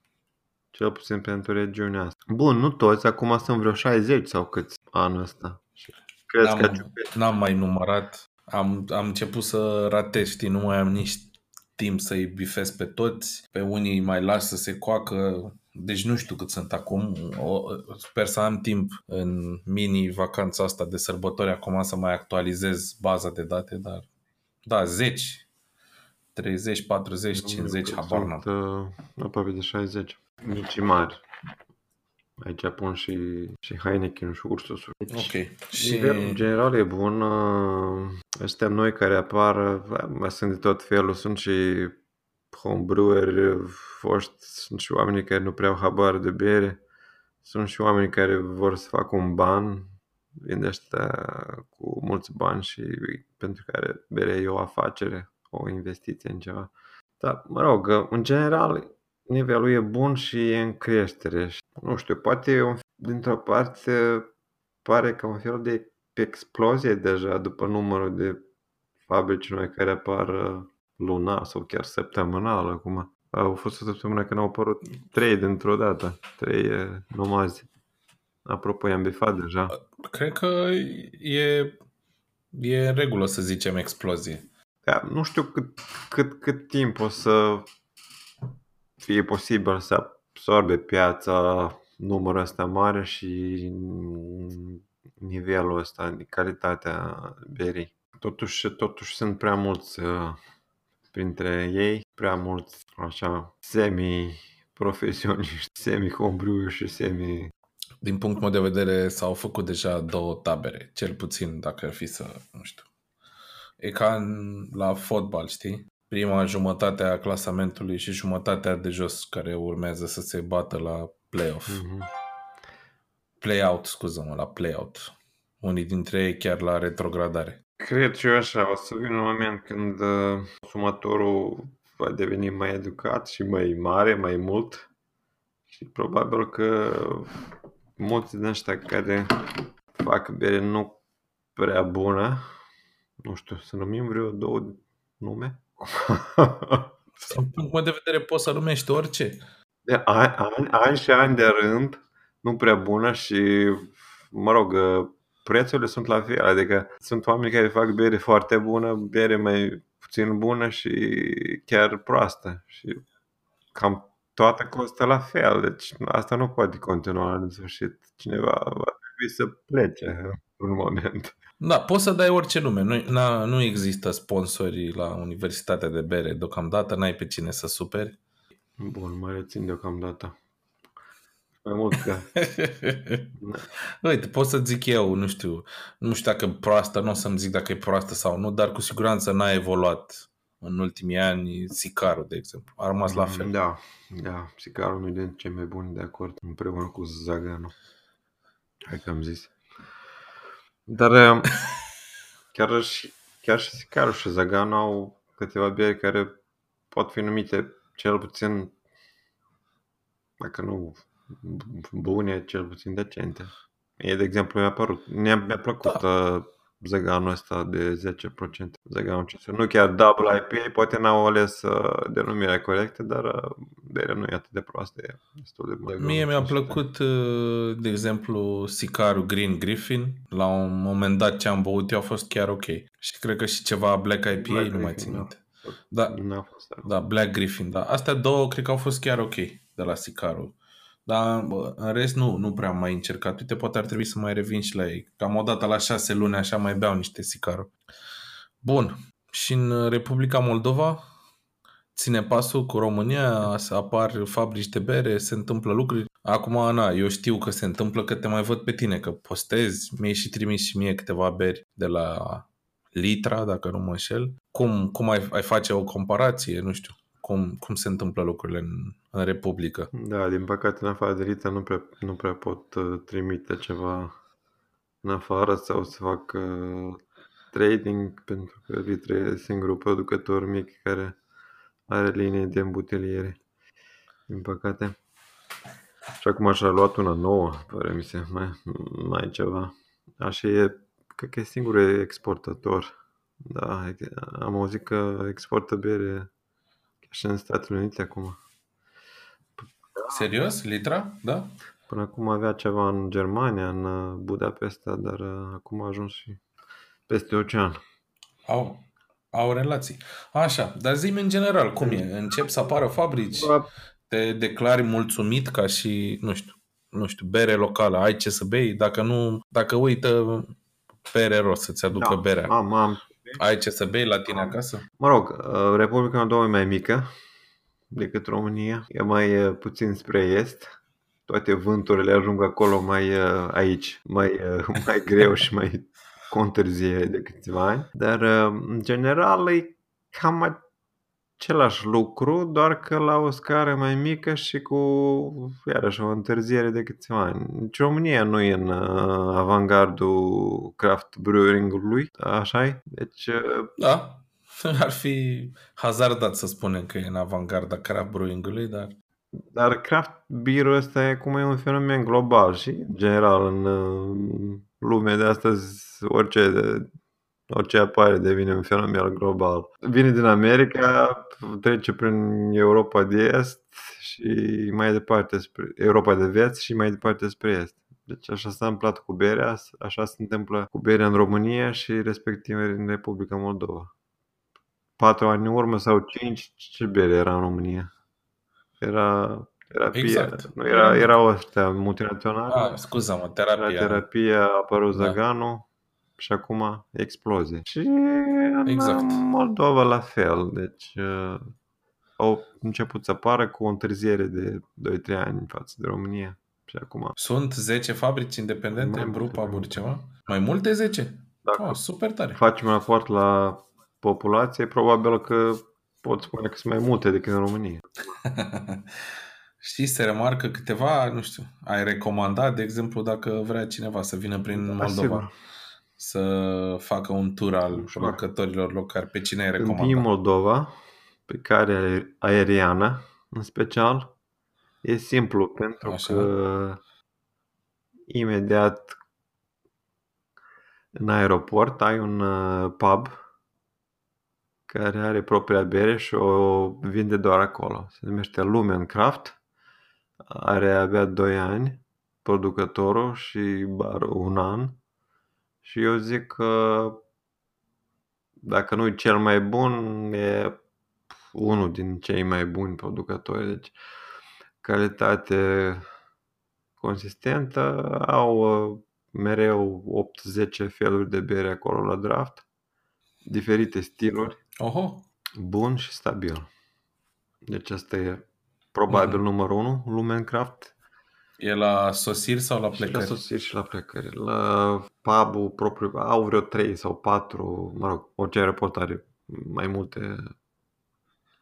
[SPEAKER 2] Cel puțin pentru regiunea asta. Bun, nu toți, acum sunt vreo 60 sau câți anul ăsta.
[SPEAKER 1] Crezi n-am, că n-am mai numărat. Am, am început să ratez, știi, nu mai am nici timp să-i bifez pe toți. Pe unii mai las să se coacă deci nu știu cât sunt acum. O, sper să am timp în mini-vacanța asta de sărbători acum să mai actualizez baza de date, dar da, zeci. 30, 40, 50, habar n-am.
[SPEAKER 2] Sunt uh, aproape de 60. Mici mari. Aici pun și, și Heineken și Ursusul. Deci,
[SPEAKER 1] Ok. Și
[SPEAKER 2] Nivelul în general e bun. uh, Ăștia noi care apar, uh, mai sunt de tot felul. Sunt și homebreweri uh, foști, sunt și oameni care nu prea au habar de bere. Sunt și oameni care vor să facă un ban, vin de ăștia cu mulți bani și pentru care berea e o afacere, o investiție în ceva. Dar, mă rog, uh, în general, nivelul e bun și e în creștere. Și, Nu știu, poate e un, dintr-o parte pare ca un fel de explozie deja după numărul de fabrici noi care apar uh, lunar sau chiar săptămânal acum. Au fost o săptămână când au apărut trei dintr-o dată, trei uh, nomazi. Apropo, i-am bifat deja.
[SPEAKER 1] cred că e, e în regulă să zicem explozie.
[SPEAKER 2] Da, nu știu cât, cât, cât timp o să fie posibil să absorbe piața numărul ăsta mare și nivelul ăsta de calitatea berii. Totuși, totuși sunt prea mulți uh, printre ei, prea mulți așa semi-profesioniști, [laughs] semi-homebrew și semi...
[SPEAKER 1] Din punctul meu de vedere s-au făcut deja două tabere, cel puțin dacă ar fi să, nu știu. E ca în, la fotbal, știi? Prima jumătate a clasamentului și jumătatea de jos care urmează să se bată la play-off.
[SPEAKER 2] Mhm.
[SPEAKER 1] Play-out, scuză-mă, la play-out. Unii dintre ei chiar la retrogradare.
[SPEAKER 2] Cred și eu așa, o să vină un moment când uh, consumatorul va deveni mai educat și mai mare, mai mult și probabil că mulți din ăștia care fac bere nu prea bună, nu știu, să numim vreo două nume? [laughs]
[SPEAKER 1] Din punctul meu de vedere poți să numești orice.
[SPEAKER 2] De ani, ani, ani și ani de rând, nu prea bună și, mă rog, uh, prețurile sunt la fel. Adică sunt oameni care fac bere foarte bună, bere mai puțin bună și chiar proastă. Și cam toate costă la fel. Deci asta nu poate continua în sfârșit. Cineva va trebui să plece în un moment.
[SPEAKER 1] Da, poți să dai orice nume. Nu, na, nu există sponsori la Universitatea de Bere deocamdată, n-ai pe cine să superi.
[SPEAKER 2] Bun, mă rețin deocamdată. Mai mult că... [laughs]
[SPEAKER 1] Uite, pot să zic eu, nu știu, nu știu dacă e proastă, nu o să-mi zic dacă e proastă sau nu, dar cu siguranță n-a evoluat în ultimii ani Sicarul, de exemplu. A rămas la fel.
[SPEAKER 2] Da, da. Sicarul nu e din cei mai buni de acord împreună cu Zagano. Hai că am zis. Dar um, [laughs] chiar și, chiar și Sicarul și Zagano au câteva beri care pot fi numite cel puțin, dacă nu bune, cel puțin decente. Mie, de exemplu, mi-a, părut, mi-a, mi-a plăcut da. Zaganul ăsta de 10%. Zaganul ce Nu chiar double IPA, poate n-au ales uh, denumirea corectă, dar uh, berea nu e atât de proastă, e destul de bună.
[SPEAKER 1] Mie mi-a plăcut, uh, de exemplu, Sicarul Green Griffin. La un moment dat ce am băut eu a fost chiar ok. Și cred că și ceva Black IPA,
[SPEAKER 2] Black
[SPEAKER 1] nu mai
[SPEAKER 2] Griffin,
[SPEAKER 1] țin
[SPEAKER 2] da.
[SPEAKER 1] minte. Da,
[SPEAKER 2] N-a fost rău.
[SPEAKER 1] da, Black Griffin, da. Astea două cred că au fost chiar ok de la Sicarul. Dar bă, în rest nu, nu prea am mai încercat. Uite, poate ar trebui să mai revin și la ei. Cam o dată la șase luni așa mai beau niște Sicarul. Bun. Și în Republica Moldova ține pasul cu România, să apar fabrici de bere, se întâmplă lucruri. Acum, na, eu știu că se întâmplă că te mai văd pe tine, că postezi, mi-ai și trimis și mie câteva beri de la Litra, dacă nu mă înșel. Cum, cum ai, ai face o comparație, nu știu, cum, cum se întâmplă lucrurile în, în Republică?
[SPEAKER 2] Da, din păcate, în afară de Rita nu prea, nu prea pot uh, trimite ceva în afară sau să fac uh, trading, pentru că Rita e singurul producător mic care are linie de îmbuteliere, din păcate. Și acum și-a luat una nouă, pare mi se, mai, mai ceva. Așa e, cred că e singurul exportator. Da, am auzit că exportă bere chiar și în Statele Unite acum.
[SPEAKER 1] Serios? Litra? Da?
[SPEAKER 2] Până acum avea ceva în Germania, în uh, Budapesta, dar uh, acum a ajuns și peste ocean.
[SPEAKER 1] Au, au relații. Așa, dar zi în general, cum e? Încep să apară fabrici? Te declari mulțumit ca și, nu știu, nu știu, bere locală, ai ce să bei? Dacă nu, dacă uită, bere rost să-ți aducă
[SPEAKER 2] Da,
[SPEAKER 1] berea.
[SPEAKER 2] Am, am
[SPEAKER 1] Ai ce să bei la tine acasă?
[SPEAKER 2] Mă rog, uh, Republica Moldova e mai mică decât România, e mai uh, puțin spre est. Toate vânturile ajung acolo mai uh, aici, mai, [laughs] mai greu și mai contârzie de câțiva ani. Dar, în general, e cam același lucru, doar că la o scară mai mică și cu, iarăși, o întârziere de câțiva ani. Nici România nu e în uh, avangardul craft brewing-ului, așa e? Deci... Uh,
[SPEAKER 1] da, [laughs] ar fi hazardat să spunem că e în avangarda craft brewing-ului, dar...
[SPEAKER 2] Dar craft beer ăsta e cum e un fenomen global și, în general, în uh, lumea de astăzi, orice orice apare devine un fenomen global. Vine din America, trece prin Europa de Est și mai departe spre Europa de Vest și mai departe spre Est. Deci așa s-a întâmplat cu berea, așa se întâmplă cu berea în România și respectiv în Republica Moldova. Patru ani în urmă sau cinci, ce bere era în România? Era terapia, exact. nu era, erau ăștia multinaționale.
[SPEAKER 1] Ah, scuză-mă, terapia. Era
[SPEAKER 2] terapia, a apărut da. Zaganu, și acum explozie. Și în exact. Moldova la fel, deci uh, au început să apară cu o întârziere de 2-3 ani față de România. Și acum.
[SPEAKER 1] Sunt 10 fabrici independente în Brupa ceva? Mai multe 10? Dacă oh, super tare.
[SPEAKER 2] Facem raport la populație, probabil că pot spune că sunt mai multe decât în România. [laughs]
[SPEAKER 1] Știi, se remarcă câteva, nu știu, ai recomandat, de exemplu, dacă vrea cineva să vină prin da, Moldova. Sigur să facă un tur al jucătorilor locali. Pe cine ai recomandat?
[SPEAKER 2] Din Moldova, pe care aeriană, în special, e simplu pentru Așa. că imediat în aeroport ai un uh, pub care are propria bere și o vinde doar acolo. Se numește Lumen Craft. Are abia 2 ani producătorul și bar un an și eu zic că dacă nu e cel mai bun, e unul din cei mai buni producători. Deci calitate consistentă, au uh, mereu 8-10 feluri de bere acolo la draft, diferite stiluri,
[SPEAKER 1] Oho.
[SPEAKER 2] bun și stabil. Deci asta e probabil uh-huh. numărul 1, Lumencraft.
[SPEAKER 1] E la sosiri sau la plecări?
[SPEAKER 2] Și la sosiri și la plecări. La pub propriu au vreo 3 sau 4, mă rog, orice aeroport are mai multe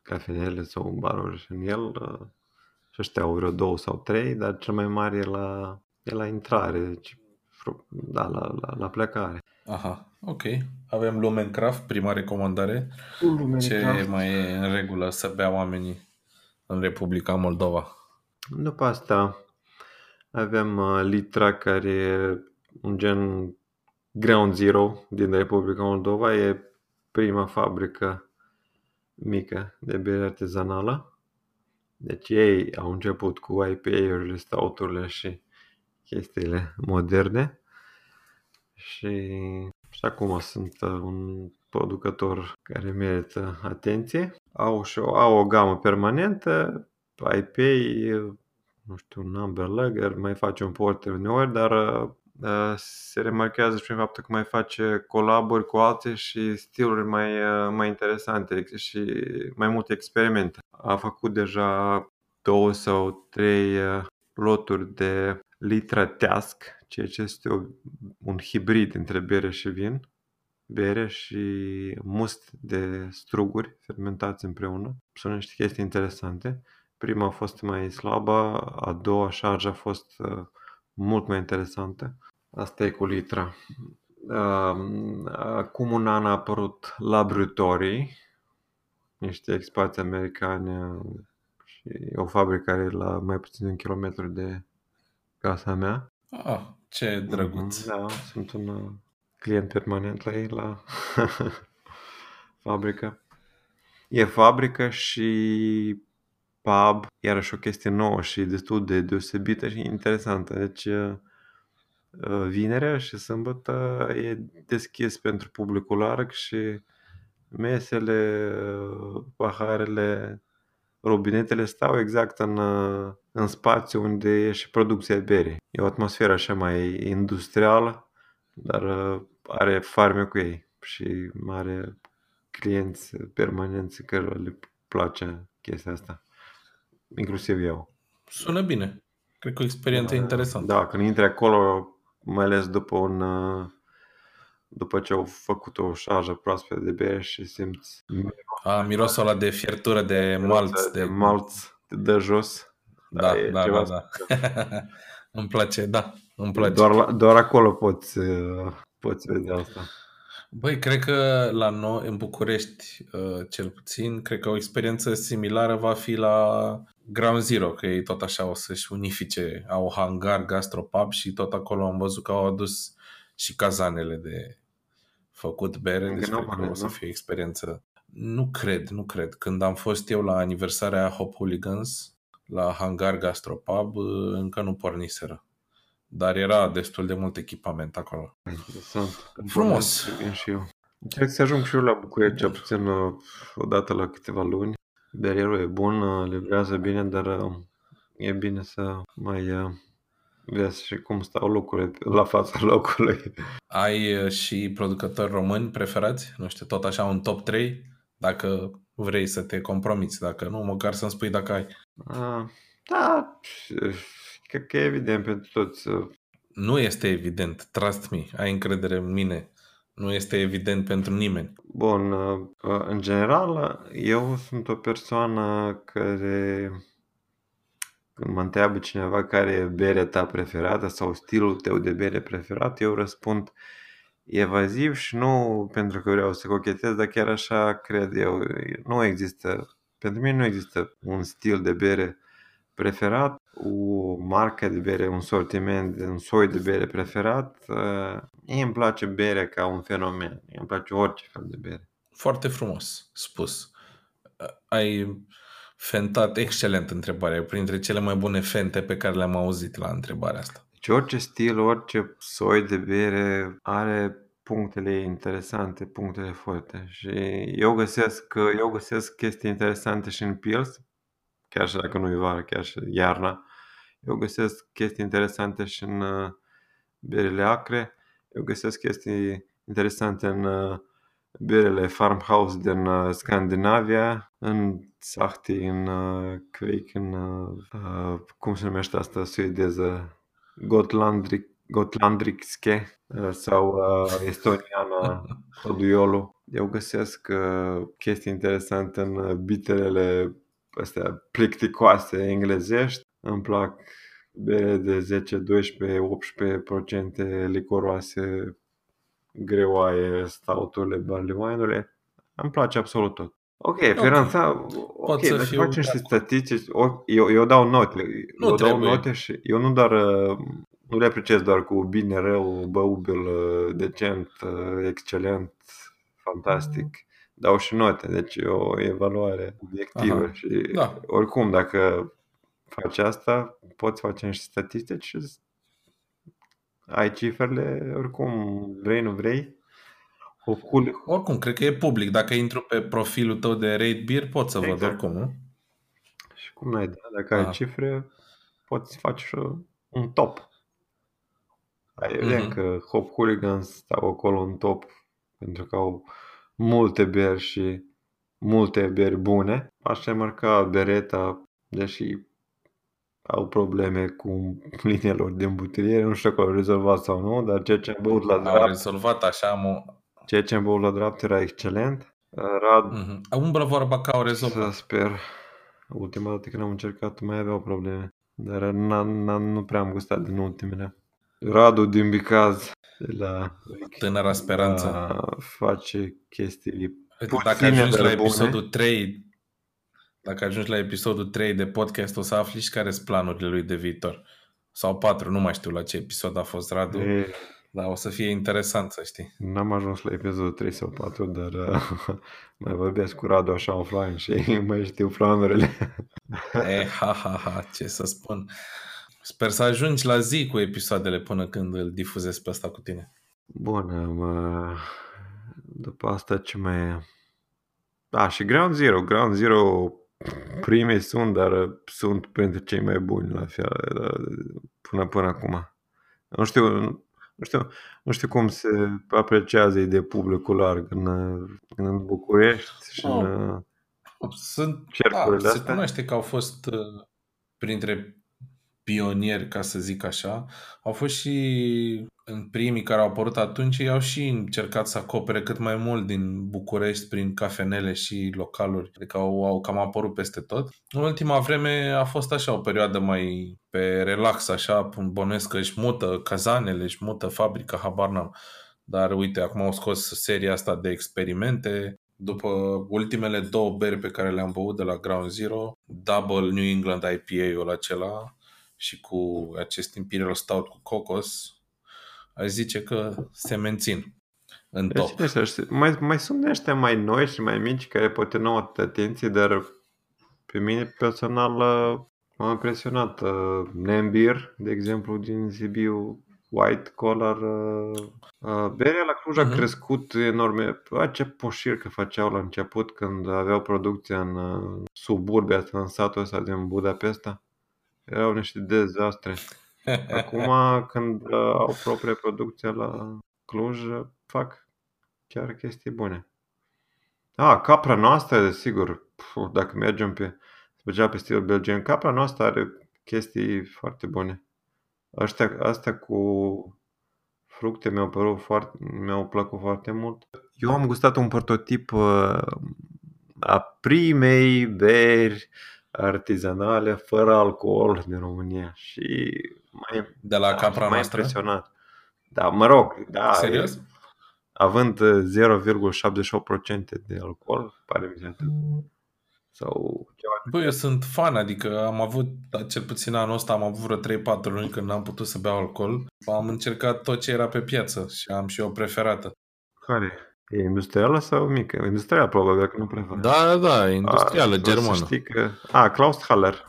[SPEAKER 2] cafenele sau baruri în el și ăștia au vreo 2 sau 3, dar cel mai mare e la, e la intrare, deci da, la, la, la plecare.
[SPEAKER 1] Aha, ok. Avem Lumencraft, prima recomandare. Lumencraft. Ce mai e în regulă să bea oamenii în Republica Moldova?
[SPEAKER 2] După asta, avem uh, Litra, care e un gen Ground Zero din Republica Moldova. E prima fabrică mică de bere artezanală. Deci ei au început cu IPA-urile, stauturile și chestiile moderne. Și, și acum sunt uh, un producător care merită atenție. Au, și o, au o gamă permanentă, IPA, nu știu, un Amber Lager, mai face un porter uneori, dar uh, se remarchează și prin faptul că mai face colabori cu alte și stiluri mai, uh, mai interesante și mai multe experimente. A făcut deja două sau trei uh, loturi de litra teasc, ceea ce este o, un hibrid între bere și vin, bere și must de struguri fermentați împreună. Sunt niște chestii interesante. Prima a fost mai slabă, a doua șarjă a fost uh, mult mai interesantă. Asta e cu litra. Um, acum un an a apărut Laboratory, niște expații americane și o fabrică care e la mai puțin de un kilometru de casa mea.
[SPEAKER 1] Ah, ce drăguț!
[SPEAKER 2] Da, sunt un uh, client permanent la ei, la [laughs] fabrică. E fabrică și pub, iarăși o chestie nouă și destul de deosebită și interesantă. Deci uh, uh, vinerea și sâmbătă e deschis pentru publicul larg și mesele, uh, paharele, robinetele stau exact în, în spațiu unde e și producția berii. E o atmosferă așa mai industrială, dar are farme cu ei și mare clienți permanenți care le place chestia asta. Inclusiv eu.
[SPEAKER 1] Sună bine. Cred că o experiență interesantă.
[SPEAKER 2] Da, când intri acolo, mai ales după un uh, după ce au făcut o șarjă proaspătă de bere și simți
[SPEAKER 1] A, mirosul ăla de fiertură de malț.
[SPEAKER 2] de malț te dă jos.
[SPEAKER 1] Da,
[SPEAKER 2] e
[SPEAKER 1] da,
[SPEAKER 2] ceva
[SPEAKER 1] da, da. [laughs] îmi place, da, îmi place.
[SPEAKER 2] Doar, la- doar acolo poți, uh, poți vedea asta.
[SPEAKER 1] Băi, cred că la noi, în București, uh, cel puțin, cred că o experiență similară va fi la Ground Zero, că ei tot așa o să-și unifice, au hangar, gastropub și tot acolo am văzut că au adus și cazanele de făcut bere,
[SPEAKER 2] Încă
[SPEAKER 1] deci
[SPEAKER 2] n-au
[SPEAKER 1] cred că o
[SPEAKER 2] pornit,
[SPEAKER 1] să
[SPEAKER 2] nu?
[SPEAKER 1] fie o experiență. Nu cred, nu cred. Când am fost eu la aniversarea Hop Hooligans, la hangar gastropub, uh, încă nu porniseră. Dar era destul de mult echipament acolo.
[SPEAKER 2] Interesant.
[SPEAKER 1] Frumos.
[SPEAKER 2] Vin și eu. Încerc să ajung și eu la București, cel puțin uh, o dată la câteva luni. Berierul e bun, uh, livrează bine, dar uh, e bine să mai uh, vezi și cum stau lucrurile la fața [laughs] locului.
[SPEAKER 1] Ai uh, și producători români preferați? Nu știu, tot așa un top 3? Dacă vrei să te compromiți, dacă nu, măcar să-mi spui dacă ai.
[SPEAKER 2] Uh, Da, cred că e evident pentru toți. uh,
[SPEAKER 1] Nu este evident, trust me, ai încredere în mine. Nu este evident pentru nimeni.
[SPEAKER 2] Bun, uh, uh, în general, eu sunt o persoană care când mă întreabă cineva care e berea ta preferată sau stilul tău de bere preferat, eu răspund evaziv și nu pentru că vreau să cochetez, dar chiar așa cred eu. Nu există, pentru mine nu există un stil de bere preferat, o marcă de bere, un sortiment, un soi de bere preferat. Uh, Mie îmi place berea ca un fenomen. Mie îmi place orice fel de bere.
[SPEAKER 1] Foarte frumos spus. Ai fentat excelent întrebarea. E printre cele mai bune fente pe care le-am auzit la întrebarea asta.
[SPEAKER 2] Deci orice stil, orice soi de bere are punctele ei interesante, punctele forte. Și eu găsesc, eu găsesc chestii interesante și în Pils, chiar și dacă nu e vară, chiar și iarna. Eu găsesc chestii interesante și în uh, berele acre. Eu găsesc chestii interesante în uh, berele farmhouse din uh, Scandinavia, în Sahti, în uh, Kvik, în uh, uh, cum se numește asta suedeză, Gotlandrik, Gotlandrikske uh, sau uh, estoniană [laughs] Hoduiolu. Eu găsesc uh, chestii interesante în uh, biterele astea plicticoase englezești. Îmi plac bere de 10, 12, 18% licoroase, greoaie, stauturile, barley wine-urile. Îmi place absolut tot. Ok, Feranța, ok,
[SPEAKER 1] să
[SPEAKER 2] dacă
[SPEAKER 1] fiu
[SPEAKER 2] facem
[SPEAKER 1] de
[SPEAKER 2] și statistici, o- eu, eu dau note,
[SPEAKER 1] Nu
[SPEAKER 2] eu dau
[SPEAKER 1] trebuie.
[SPEAKER 2] note și eu nu doar, uh, nu le apreciez doar cu bine, rău, băubil, uh, decent, uh, excelent, fantastic, dau și note, deci e o evaluare obiectivă
[SPEAKER 1] Aha,
[SPEAKER 2] și
[SPEAKER 1] da.
[SPEAKER 2] oricum dacă faci asta, poți face niște statistici și ai cifrele, oricum vrei, nu vrei. Hopul,
[SPEAKER 1] Oricum, cred că e public. Dacă intru pe profilul tău de Rate Beer, pot să văd
[SPEAKER 2] Exact.
[SPEAKER 1] oricum, nu?
[SPEAKER 2] Și cum n-ai dat, dacă ai
[SPEAKER 1] Ah.
[SPEAKER 2] cifre, poți face și un top. Ai evident
[SPEAKER 1] Mhm.
[SPEAKER 2] că Hop Hooligans stau acolo în top pentru că au multe beri și multe beri bune. Aș remarca Beretta, deși au probleme cu [laughs] linia lor de îmbutiriere, nu știu dacă au rezolvat sau nu, dar ceea ce am băut la
[SPEAKER 1] Au
[SPEAKER 2] dreapta,
[SPEAKER 1] rezolvat așa, am
[SPEAKER 2] ceea ce am băut la dreapta era excelent. Rad,
[SPEAKER 1] Mhm. Umbră vorba că au
[SPEAKER 2] Să
[SPEAKER 1] rezolvat.
[SPEAKER 2] sper. Ultima dată când am încercat mai aveau probleme. Dar n-am, n-am, nu prea am gustat din ultimele. Radu din Bicaz de la,
[SPEAKER 1] Tânăra speranță.
[SPEAKER 2] la face chestii
[SPEAKER 1] Uite, dacă
[SPEAKER 2] puține,
[SPEAKER 1] ajungi la
[SPEAKER 2] dar bune.
[SPEAKER 1] episodul 3, dacă ajungi la episodul 3 de podcast, o să afli și care sunt planurile lui de viitor. Sau 4, nu mai știu la ce episod a fost Radu,
[SPEAKER 2] E,
[SPEAKER 1] dar o să fie interesant să știi.
[SPEAKER 2] n-am ajuns la episodul 3 sau 4, dar uh, [laughs] mai vorbesc cu Radu așa offline și [laughs] mai știu planurile. [laughs]
[SPEAKER 1] E, ha, ha, ha, ce să spun. Sper să ajungi la zi cu episoadele până când îl difuzez pe asta cu tine.
[SPEAKER 2] Bun, am, uh, după asta ce mai e? Da, și Ground Zero. Ground Zero primii sunt, dar uh, sunt printre cei mai buni la fel uh, până până acum. Nu știu, Nu știu, nu știu cum se apreciază de publicul larg în, în București și
[SPEAKER 1] Oh.
[SPEAKER 2] în
[SPEAKER 1] Sunt, da,
[SPEAKER 2] cercurile
[SPEAKER 1] se
[SPEAKER 2] astea.
[SPEAKER 1] cunoaște că au fost uh, printre pionieri, ca să zic așa. Au fost și în primii care au apărut atunci, ei au și încercat să acopere cât mai mult din București prin cafenele și localuri. Adică au, au cam apărut peste tot. În ultima vreme a fost așa o perioadă mai pe relax, așa, bănuiesc că își mută cazanele, își mută fabrica, habar n-am. Dar uite, acum au scos seria asta de experimente. După ultimele două beri pe care le-am băut de la Ground Zero, Double New England IPA-ul acela și cu acest Imperial Stout cu cocos, aș zice că se mențin în
[SPEAKER 2] Deci,
[SPEAKER 1] top.
[SPEAKER 2] așa, știi, mai, mai sunt de ăștia mai noi și mai mici care poate nu au atâta atenție, dar pe mine personal uh, m-a impresionat uh, Nembir, de exemplu, din Sibiu, White Collar. Uh, uh, berea la Cluj a
[SPEAKER 1] Mhm.
[SPEAKER 2] crescut enorm. A, ce poșircă făceau la început când aveau producția în uh, suburbia asta, în satul ăsta din Budapesta. Erau niște dezastre. [laughs] Acum, când uh, au propria producție la Cluj, uh, fac chiar chestii bune. A, capra noastră, desigur, Puh, dacă mergem pe, special pe stil belgian, capra noastră are chestii foarte bune. Astea, astea cu fructe mi-au părut foarte, mi-au plăcut foarte mult. Eu am gustat un prototip uh, a primei beri artizanale fără alcool din România și mai,
[SPEAKER 1] De la
[SPEAKER 2] da,
[SPEAKER 1] capra
[SPEAKER 2] m-a
[SPEAKER 1] noastră?
[SPEAKER 2] impresionat. Da, mă rog, da,
[SPEAKER 1] Serios?
[SPEAKER 2] e- având uh, 0,78% de alcool, pare mi se atât. Sau ceva.
[SPEAKER 1] Băi, eu sunt fan, adică am avut, da, cel puțin anul ăsta, am avut vreo 3-4 luni când n-am putut să beau alcool. Am încercat tot ce era pe piață și am și o preferată.
[SPEAKER 2] Care? E industrială sau mică? Industrială, probabil, că nu prefer.
[SPEAKER 1] Da, da, da, industrială,
[SPEAKER 2] A,
[SPEAKER 1] germană.
[SPEAKER 2] Să știi că... A, Klaus Haller.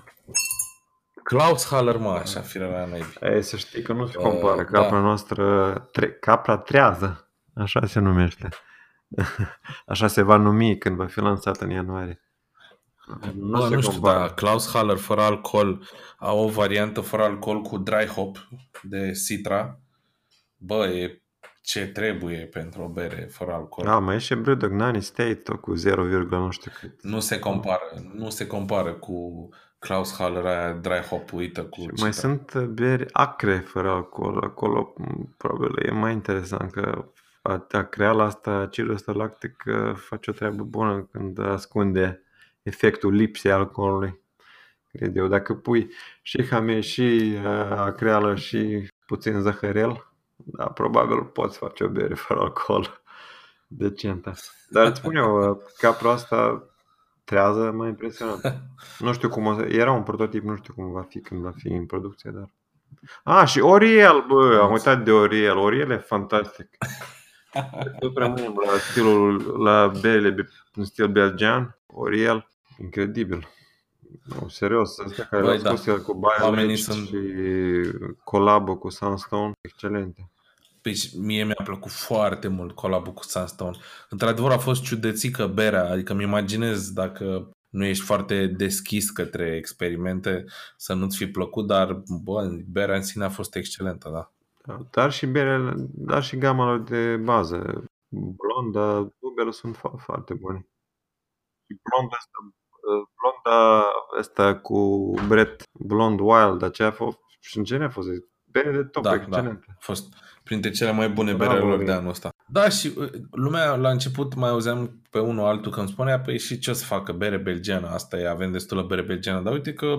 [SPEAKER 1] Klaus Haller, mă, așa, firea mea naibii.
[SPEAKER 2] E, să știi că nu se
[SPEAKER 1] Uh,
[SPEAKER 2] compară.
[SPEAKER 1] da.
[SPEAKER 2] Capra noastră, tre- capra trează, așa se numește. [laughs] Așa se va numi când va fi lansat în ianuarie.
[SPEAKER 1] Nu, Bă, nu știu, dar Klaus Haller fără alcool au o variantă fără alcool cu dry hop de Citra. Bă, e ce trebuie pentru o bere fără alcool.
[SPEAKER 2] Da, mai e și Brewdog Nani State cu 0, nu știu cât.
[SPEAKER 1] Nu se compară, nu se compară cu Klaus Haller aia dry hop uită cu
[SPEAKER 2] Și
[SPEAKER 1] Citra.
[SPEAKER 2] mai sunt beri acre fără alcool. Acolo m, probabil e mai interesant că a- acreala asta, acidul ăsta lactic uh, face o treabă bună când ascunde efectul lipsei alcoolului. Cred eu. Dacă pui și hame și uh, acreală și puțin zahărel, da, probabil poți face o bere [laughs] fără alcool decentă. Dar îți spun eu, uh, capra asta trează m-a impresionat. [laughs] Nu știu cum o să... Era un prototip, nu știu cum va fi când va fi în producție, dar... A, și Oriel, bă, am uitat de Oriel. Oriel e fantastic. [laughs] Tot rămânem la stilul, la bele be- în stil belgian. Oriel, incredibil. Nu, serios, ăsta care
[SPEAKER 1] Băi,
[SPEAKER 2] l-a spus el cu Bayer
[SPEAKER 1] Oamenii
[SPEAKER 2] Lecht
[SPEAKER 1] sunt-
[SPEAKER 2] și colabă cu Sunstone, excelente.
[SPEAKER 1] Păi și mie mi-a plăcut foarte mult colabul cu Sunstone. Într-adevăr a fost ciudățică berea, adică îmi imaginez dacă nu ești foarte deschis către experimente să nu-ți fi plăcut, dar bă, berea în sine a fost excelentă, da.
[SPEAKER 2] Da, Dar și berele, dar și gama lor de bază. Blonda, dubele sunt fo- foarte bune. Și blonda asta, uh, blonda asta cu Brett, Blond Wild, aceea a fost, și în genere a fost bere de top,
[SPEAKER 1] Da,
[SPEAKER 2] excelent.
[SPEAKER 1] A fost printre cele mai bune
[SPEAKER 2] Bravo,
[SPEAKER 1] bere lor
[SPEAKER 2] Orin.
[SPEAKER 1] de anul ăsta. Da, și uh, lumea la început mai auzeam pe unul altul când spunea, păi și ce o să facă bere belgiană, asta e, avem destulă bere belgiană, dar uite că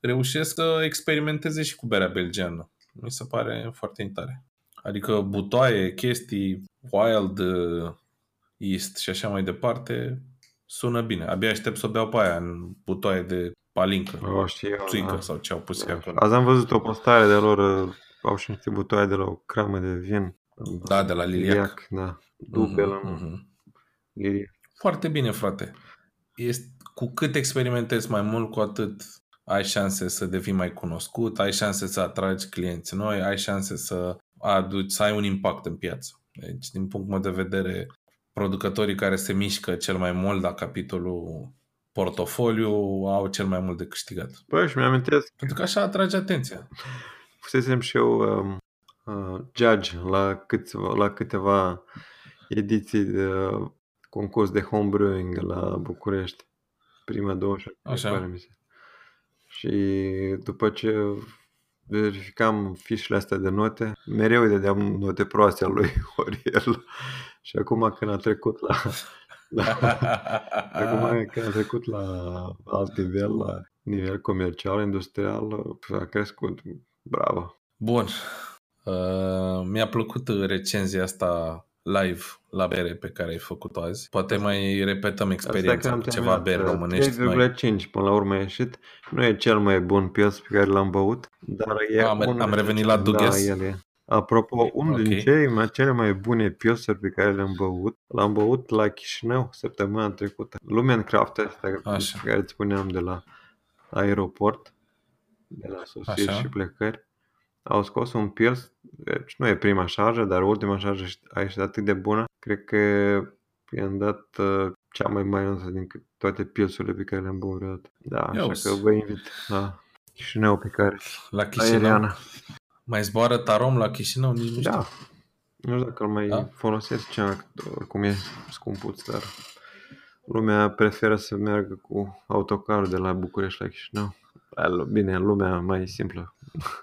[SPEAKER 1] reușesc să experimenteze și cu berea belgiană. Mi se pare foarte tare. Adică butoaie, chestii, wild uh, east și așa mai departe, sună bine. Abia aștept să o beau pe aia în butoaie de palincă,
[SPEAKER 2] O, și eu,
[SPEAKER 1] țuică
[SPEAKER 2] da.
[SPEAKER 1] sau ce au pus ei acolo.
[SPEAKER 2] Azi am văzut o postare de lor, uh, au și niște butoaie de la o cramă de vin.
[SPEAKER 1] Da, de la Liliac.
[SPEAKER 2] da. Dubel
[SPEAKER 1] Mhm,
[SPEAKER 2] în
[SPEAKER 1] mhm.
[SPEAKER 2] Liliac.
[SPEAKER 1] Foarte bine, frate. Este, cu cât experimentezi mai mult, cu atât ai șanse să devii mai cunoscut, ai șanse să atragi clienți noi, ai șanse să aduci, să ai un impact în piață. Deci, din punctul meu de vedere, producătorii care se mișcă cel mai mult la capitolul portofoliu au cel mai mult de câștigat.
[SPEAKER 2] Băi, și mi-amintesc
[SPEAKER 1] Pentru că așa atrage atenția.
[SPEAKER 2] Fusesem și eu um, uh, judge la câțiva, la câteva ediții de concurs de homebrewing la București. Prima 20
[SPEAKER 1] Așa.
[SPEAKER 2] pare mi se. Și după ce verificam fișele astea de note, mereu îi dădeam note proaste al lui [laughs] Oriel. Și acum când a trecut la, la [laughs] acum când a trecut la alt nivel, la nivel comercial, industrial, a crescut. Bravo!
[SPEAKER 1] Bun. Uh, mi-a plăcut recenzia asta live la bere pe care ai făcut-o azi. Poate mai repetăm experiența cu ceva beri românești noi.
[SPEAKER 2] 3,5 până la urmă a ieșit. Nu e cel mai bun pils pe care l-am băut, dar e
[SPEAKER 1] Am,
[SPEAKER 2] unul
[SPEAKER 1] am
[SPEAKER 2] din-
[SPEAKER 1] revenit la Duges.
[SPEAKER 2] Da, el e. Apropo, unul din
[SPEAKER 1] Ok.
[SPEAKER 2] cei mai, cele mai bune pilsuri pe care le-am băut, l-am băut la Chișinău săptămâna trecută. Lumencraft ăsta
[SPEAKER 1] Așa.
[SPEAKER 2] pe care îți spuneam de la aeroport, de la sosiri
[SPEAKER 1] Așa.
[SPEAKER 2] și plecări. Au scos un pils, deci nu e prima șarjă, dar ultima șarjă a ieșit atât de bună. Cred că i-am dat uh, cea mai mare din cât- toate pilsurile pe care le-am băut vreodată. Da,
[SPEAKER 1] Ia
[SPEAKER 2] așa
[SPEAKER 1] uzi.
[SPEAKER 2] că vă invit la Chișinău pe care
[SPEAKER 1] La Chișinău.
[SPEAKER 2] aeriană.
[SPEAKER 1] Mai zboară Tarom la Chișinău? Nici nu știu.
[SPEAKER 2] Da. Nu știu dacă îl mai
[SPEAKER 1] Da?
[SPEAKER 2] folosesc cea, oricum e scumpuț, dar lumea preferă să meargă cu autocarul de la București la Chișinău. Al- Bine, lumea mai simplă.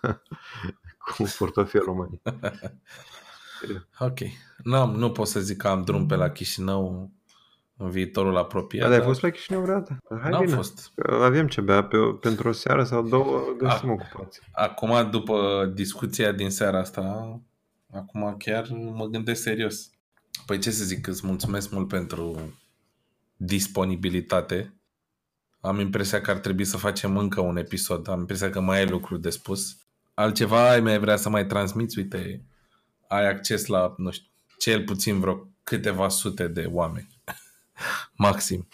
[SPEAKER 2] [laughs] cu portofelul mai... [laughs]
[SPEAKER 1] Ok. Nu, nu pot să zic că am drum pe la Chișinău în viitorul apropiat.
[SPEAKER 2] Dar ai
[SPEAKER 1] dar
[SPEAKER 2] fost la Chișinău vreodată? Hai
[SPEAKER 1] N-am
[SPEAKER 2] bine.
[SPEAKER 1] fost.
[SPEAKER 2] Că Avem ce bea pe, pentru o seară sau două, găsim
[SPEAKER 1] Ah.
[SPEAKER 2] ocupații.
[SPEAKER 1] Acum, după discuția din seara asta, acum chiar mă gândesc serios. Păi ce să zic, îți mulțumesc mult pentru disponibilitate. Am impresia că ar trebui să facem încă un episod. Am impresia că mai ai lucruri de spus. Altceva ai mai vrea să mai transmiți? Uite, ai acces la, nu știu, cel puțin vreo câteva sute de oameni. [laughs] Maxim.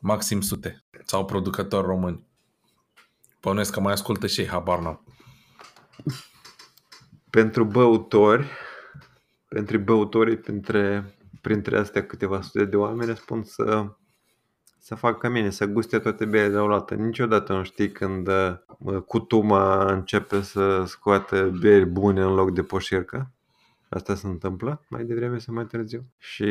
[SPEAKER 1] Maxim sute. Sau producători români. Bănuiesc că mai ascultă și ei, habar n-am.
[SPEAKER 2] Pentru băutori, pentru băutorii printre, printre astea câteva sute de oameni, spun să, să facă ca mine, să guste toate berile de la Niciodată nu știi când uh, cutuma începe să scoată beri bune în loc de poșircă. Asta se întâmplă mai devreme sau mai târziu. Și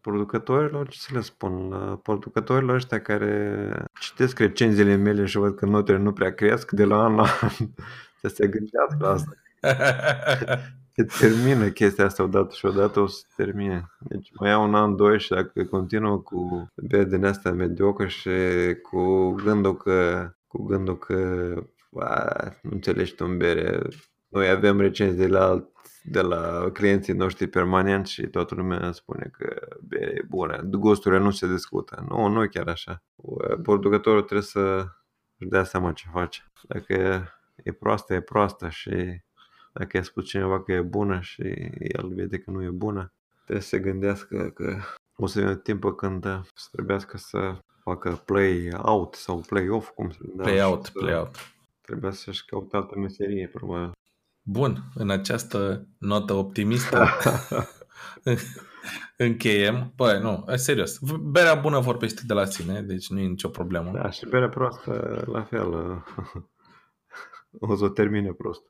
[SPEAKER 2] producătorilor, ce să le spun, uh, producătorilor ăștia care citesc recenziile mele și văd că notele nu prea cresc de la an la an, [laughs] să se gândească la asta. [laughs] Se termină chestia asta odată și odată o să se termine. Deci mai iau un an, doi și dacă continuă cu beri din asta mediocre și cu gândul că, cu gândul că a, nu înțelegi tu în bere, noi avem recenzii de la, alt- de la clienții noștri permanent și toată lumea spune că bere e bună, gusturile nu se discută. Nu, nu e chiar așa. Producătorul trebuie să își dea seama ce face. Dacă e proastă, e proastă și dacă i-a spus cineva că e bună și el vede că nu e bună, trebuie să se gândească că o să vină timpul când să trebuiască să facă play out sau play off, cum se da,
[SPEAKER 1] play
[SPEAKER 2] și
[SPEAKER 1] out,
[SPEAKER 2] să-
[SPEAKER 1] play out.
[SPEAKER 2] Trebuia să-și caute altă meserie, probabil.
[SPEAKER 1] Bun, în această notă optimistă [laughs] [laughs] încheiem. Băi, nu, e serios. Berea bună vorbește de la sine, deci nu e nicio problemă.
[SPEAKER 2] Da, și berea proastă, la fel, [laughs] o să o termine prost.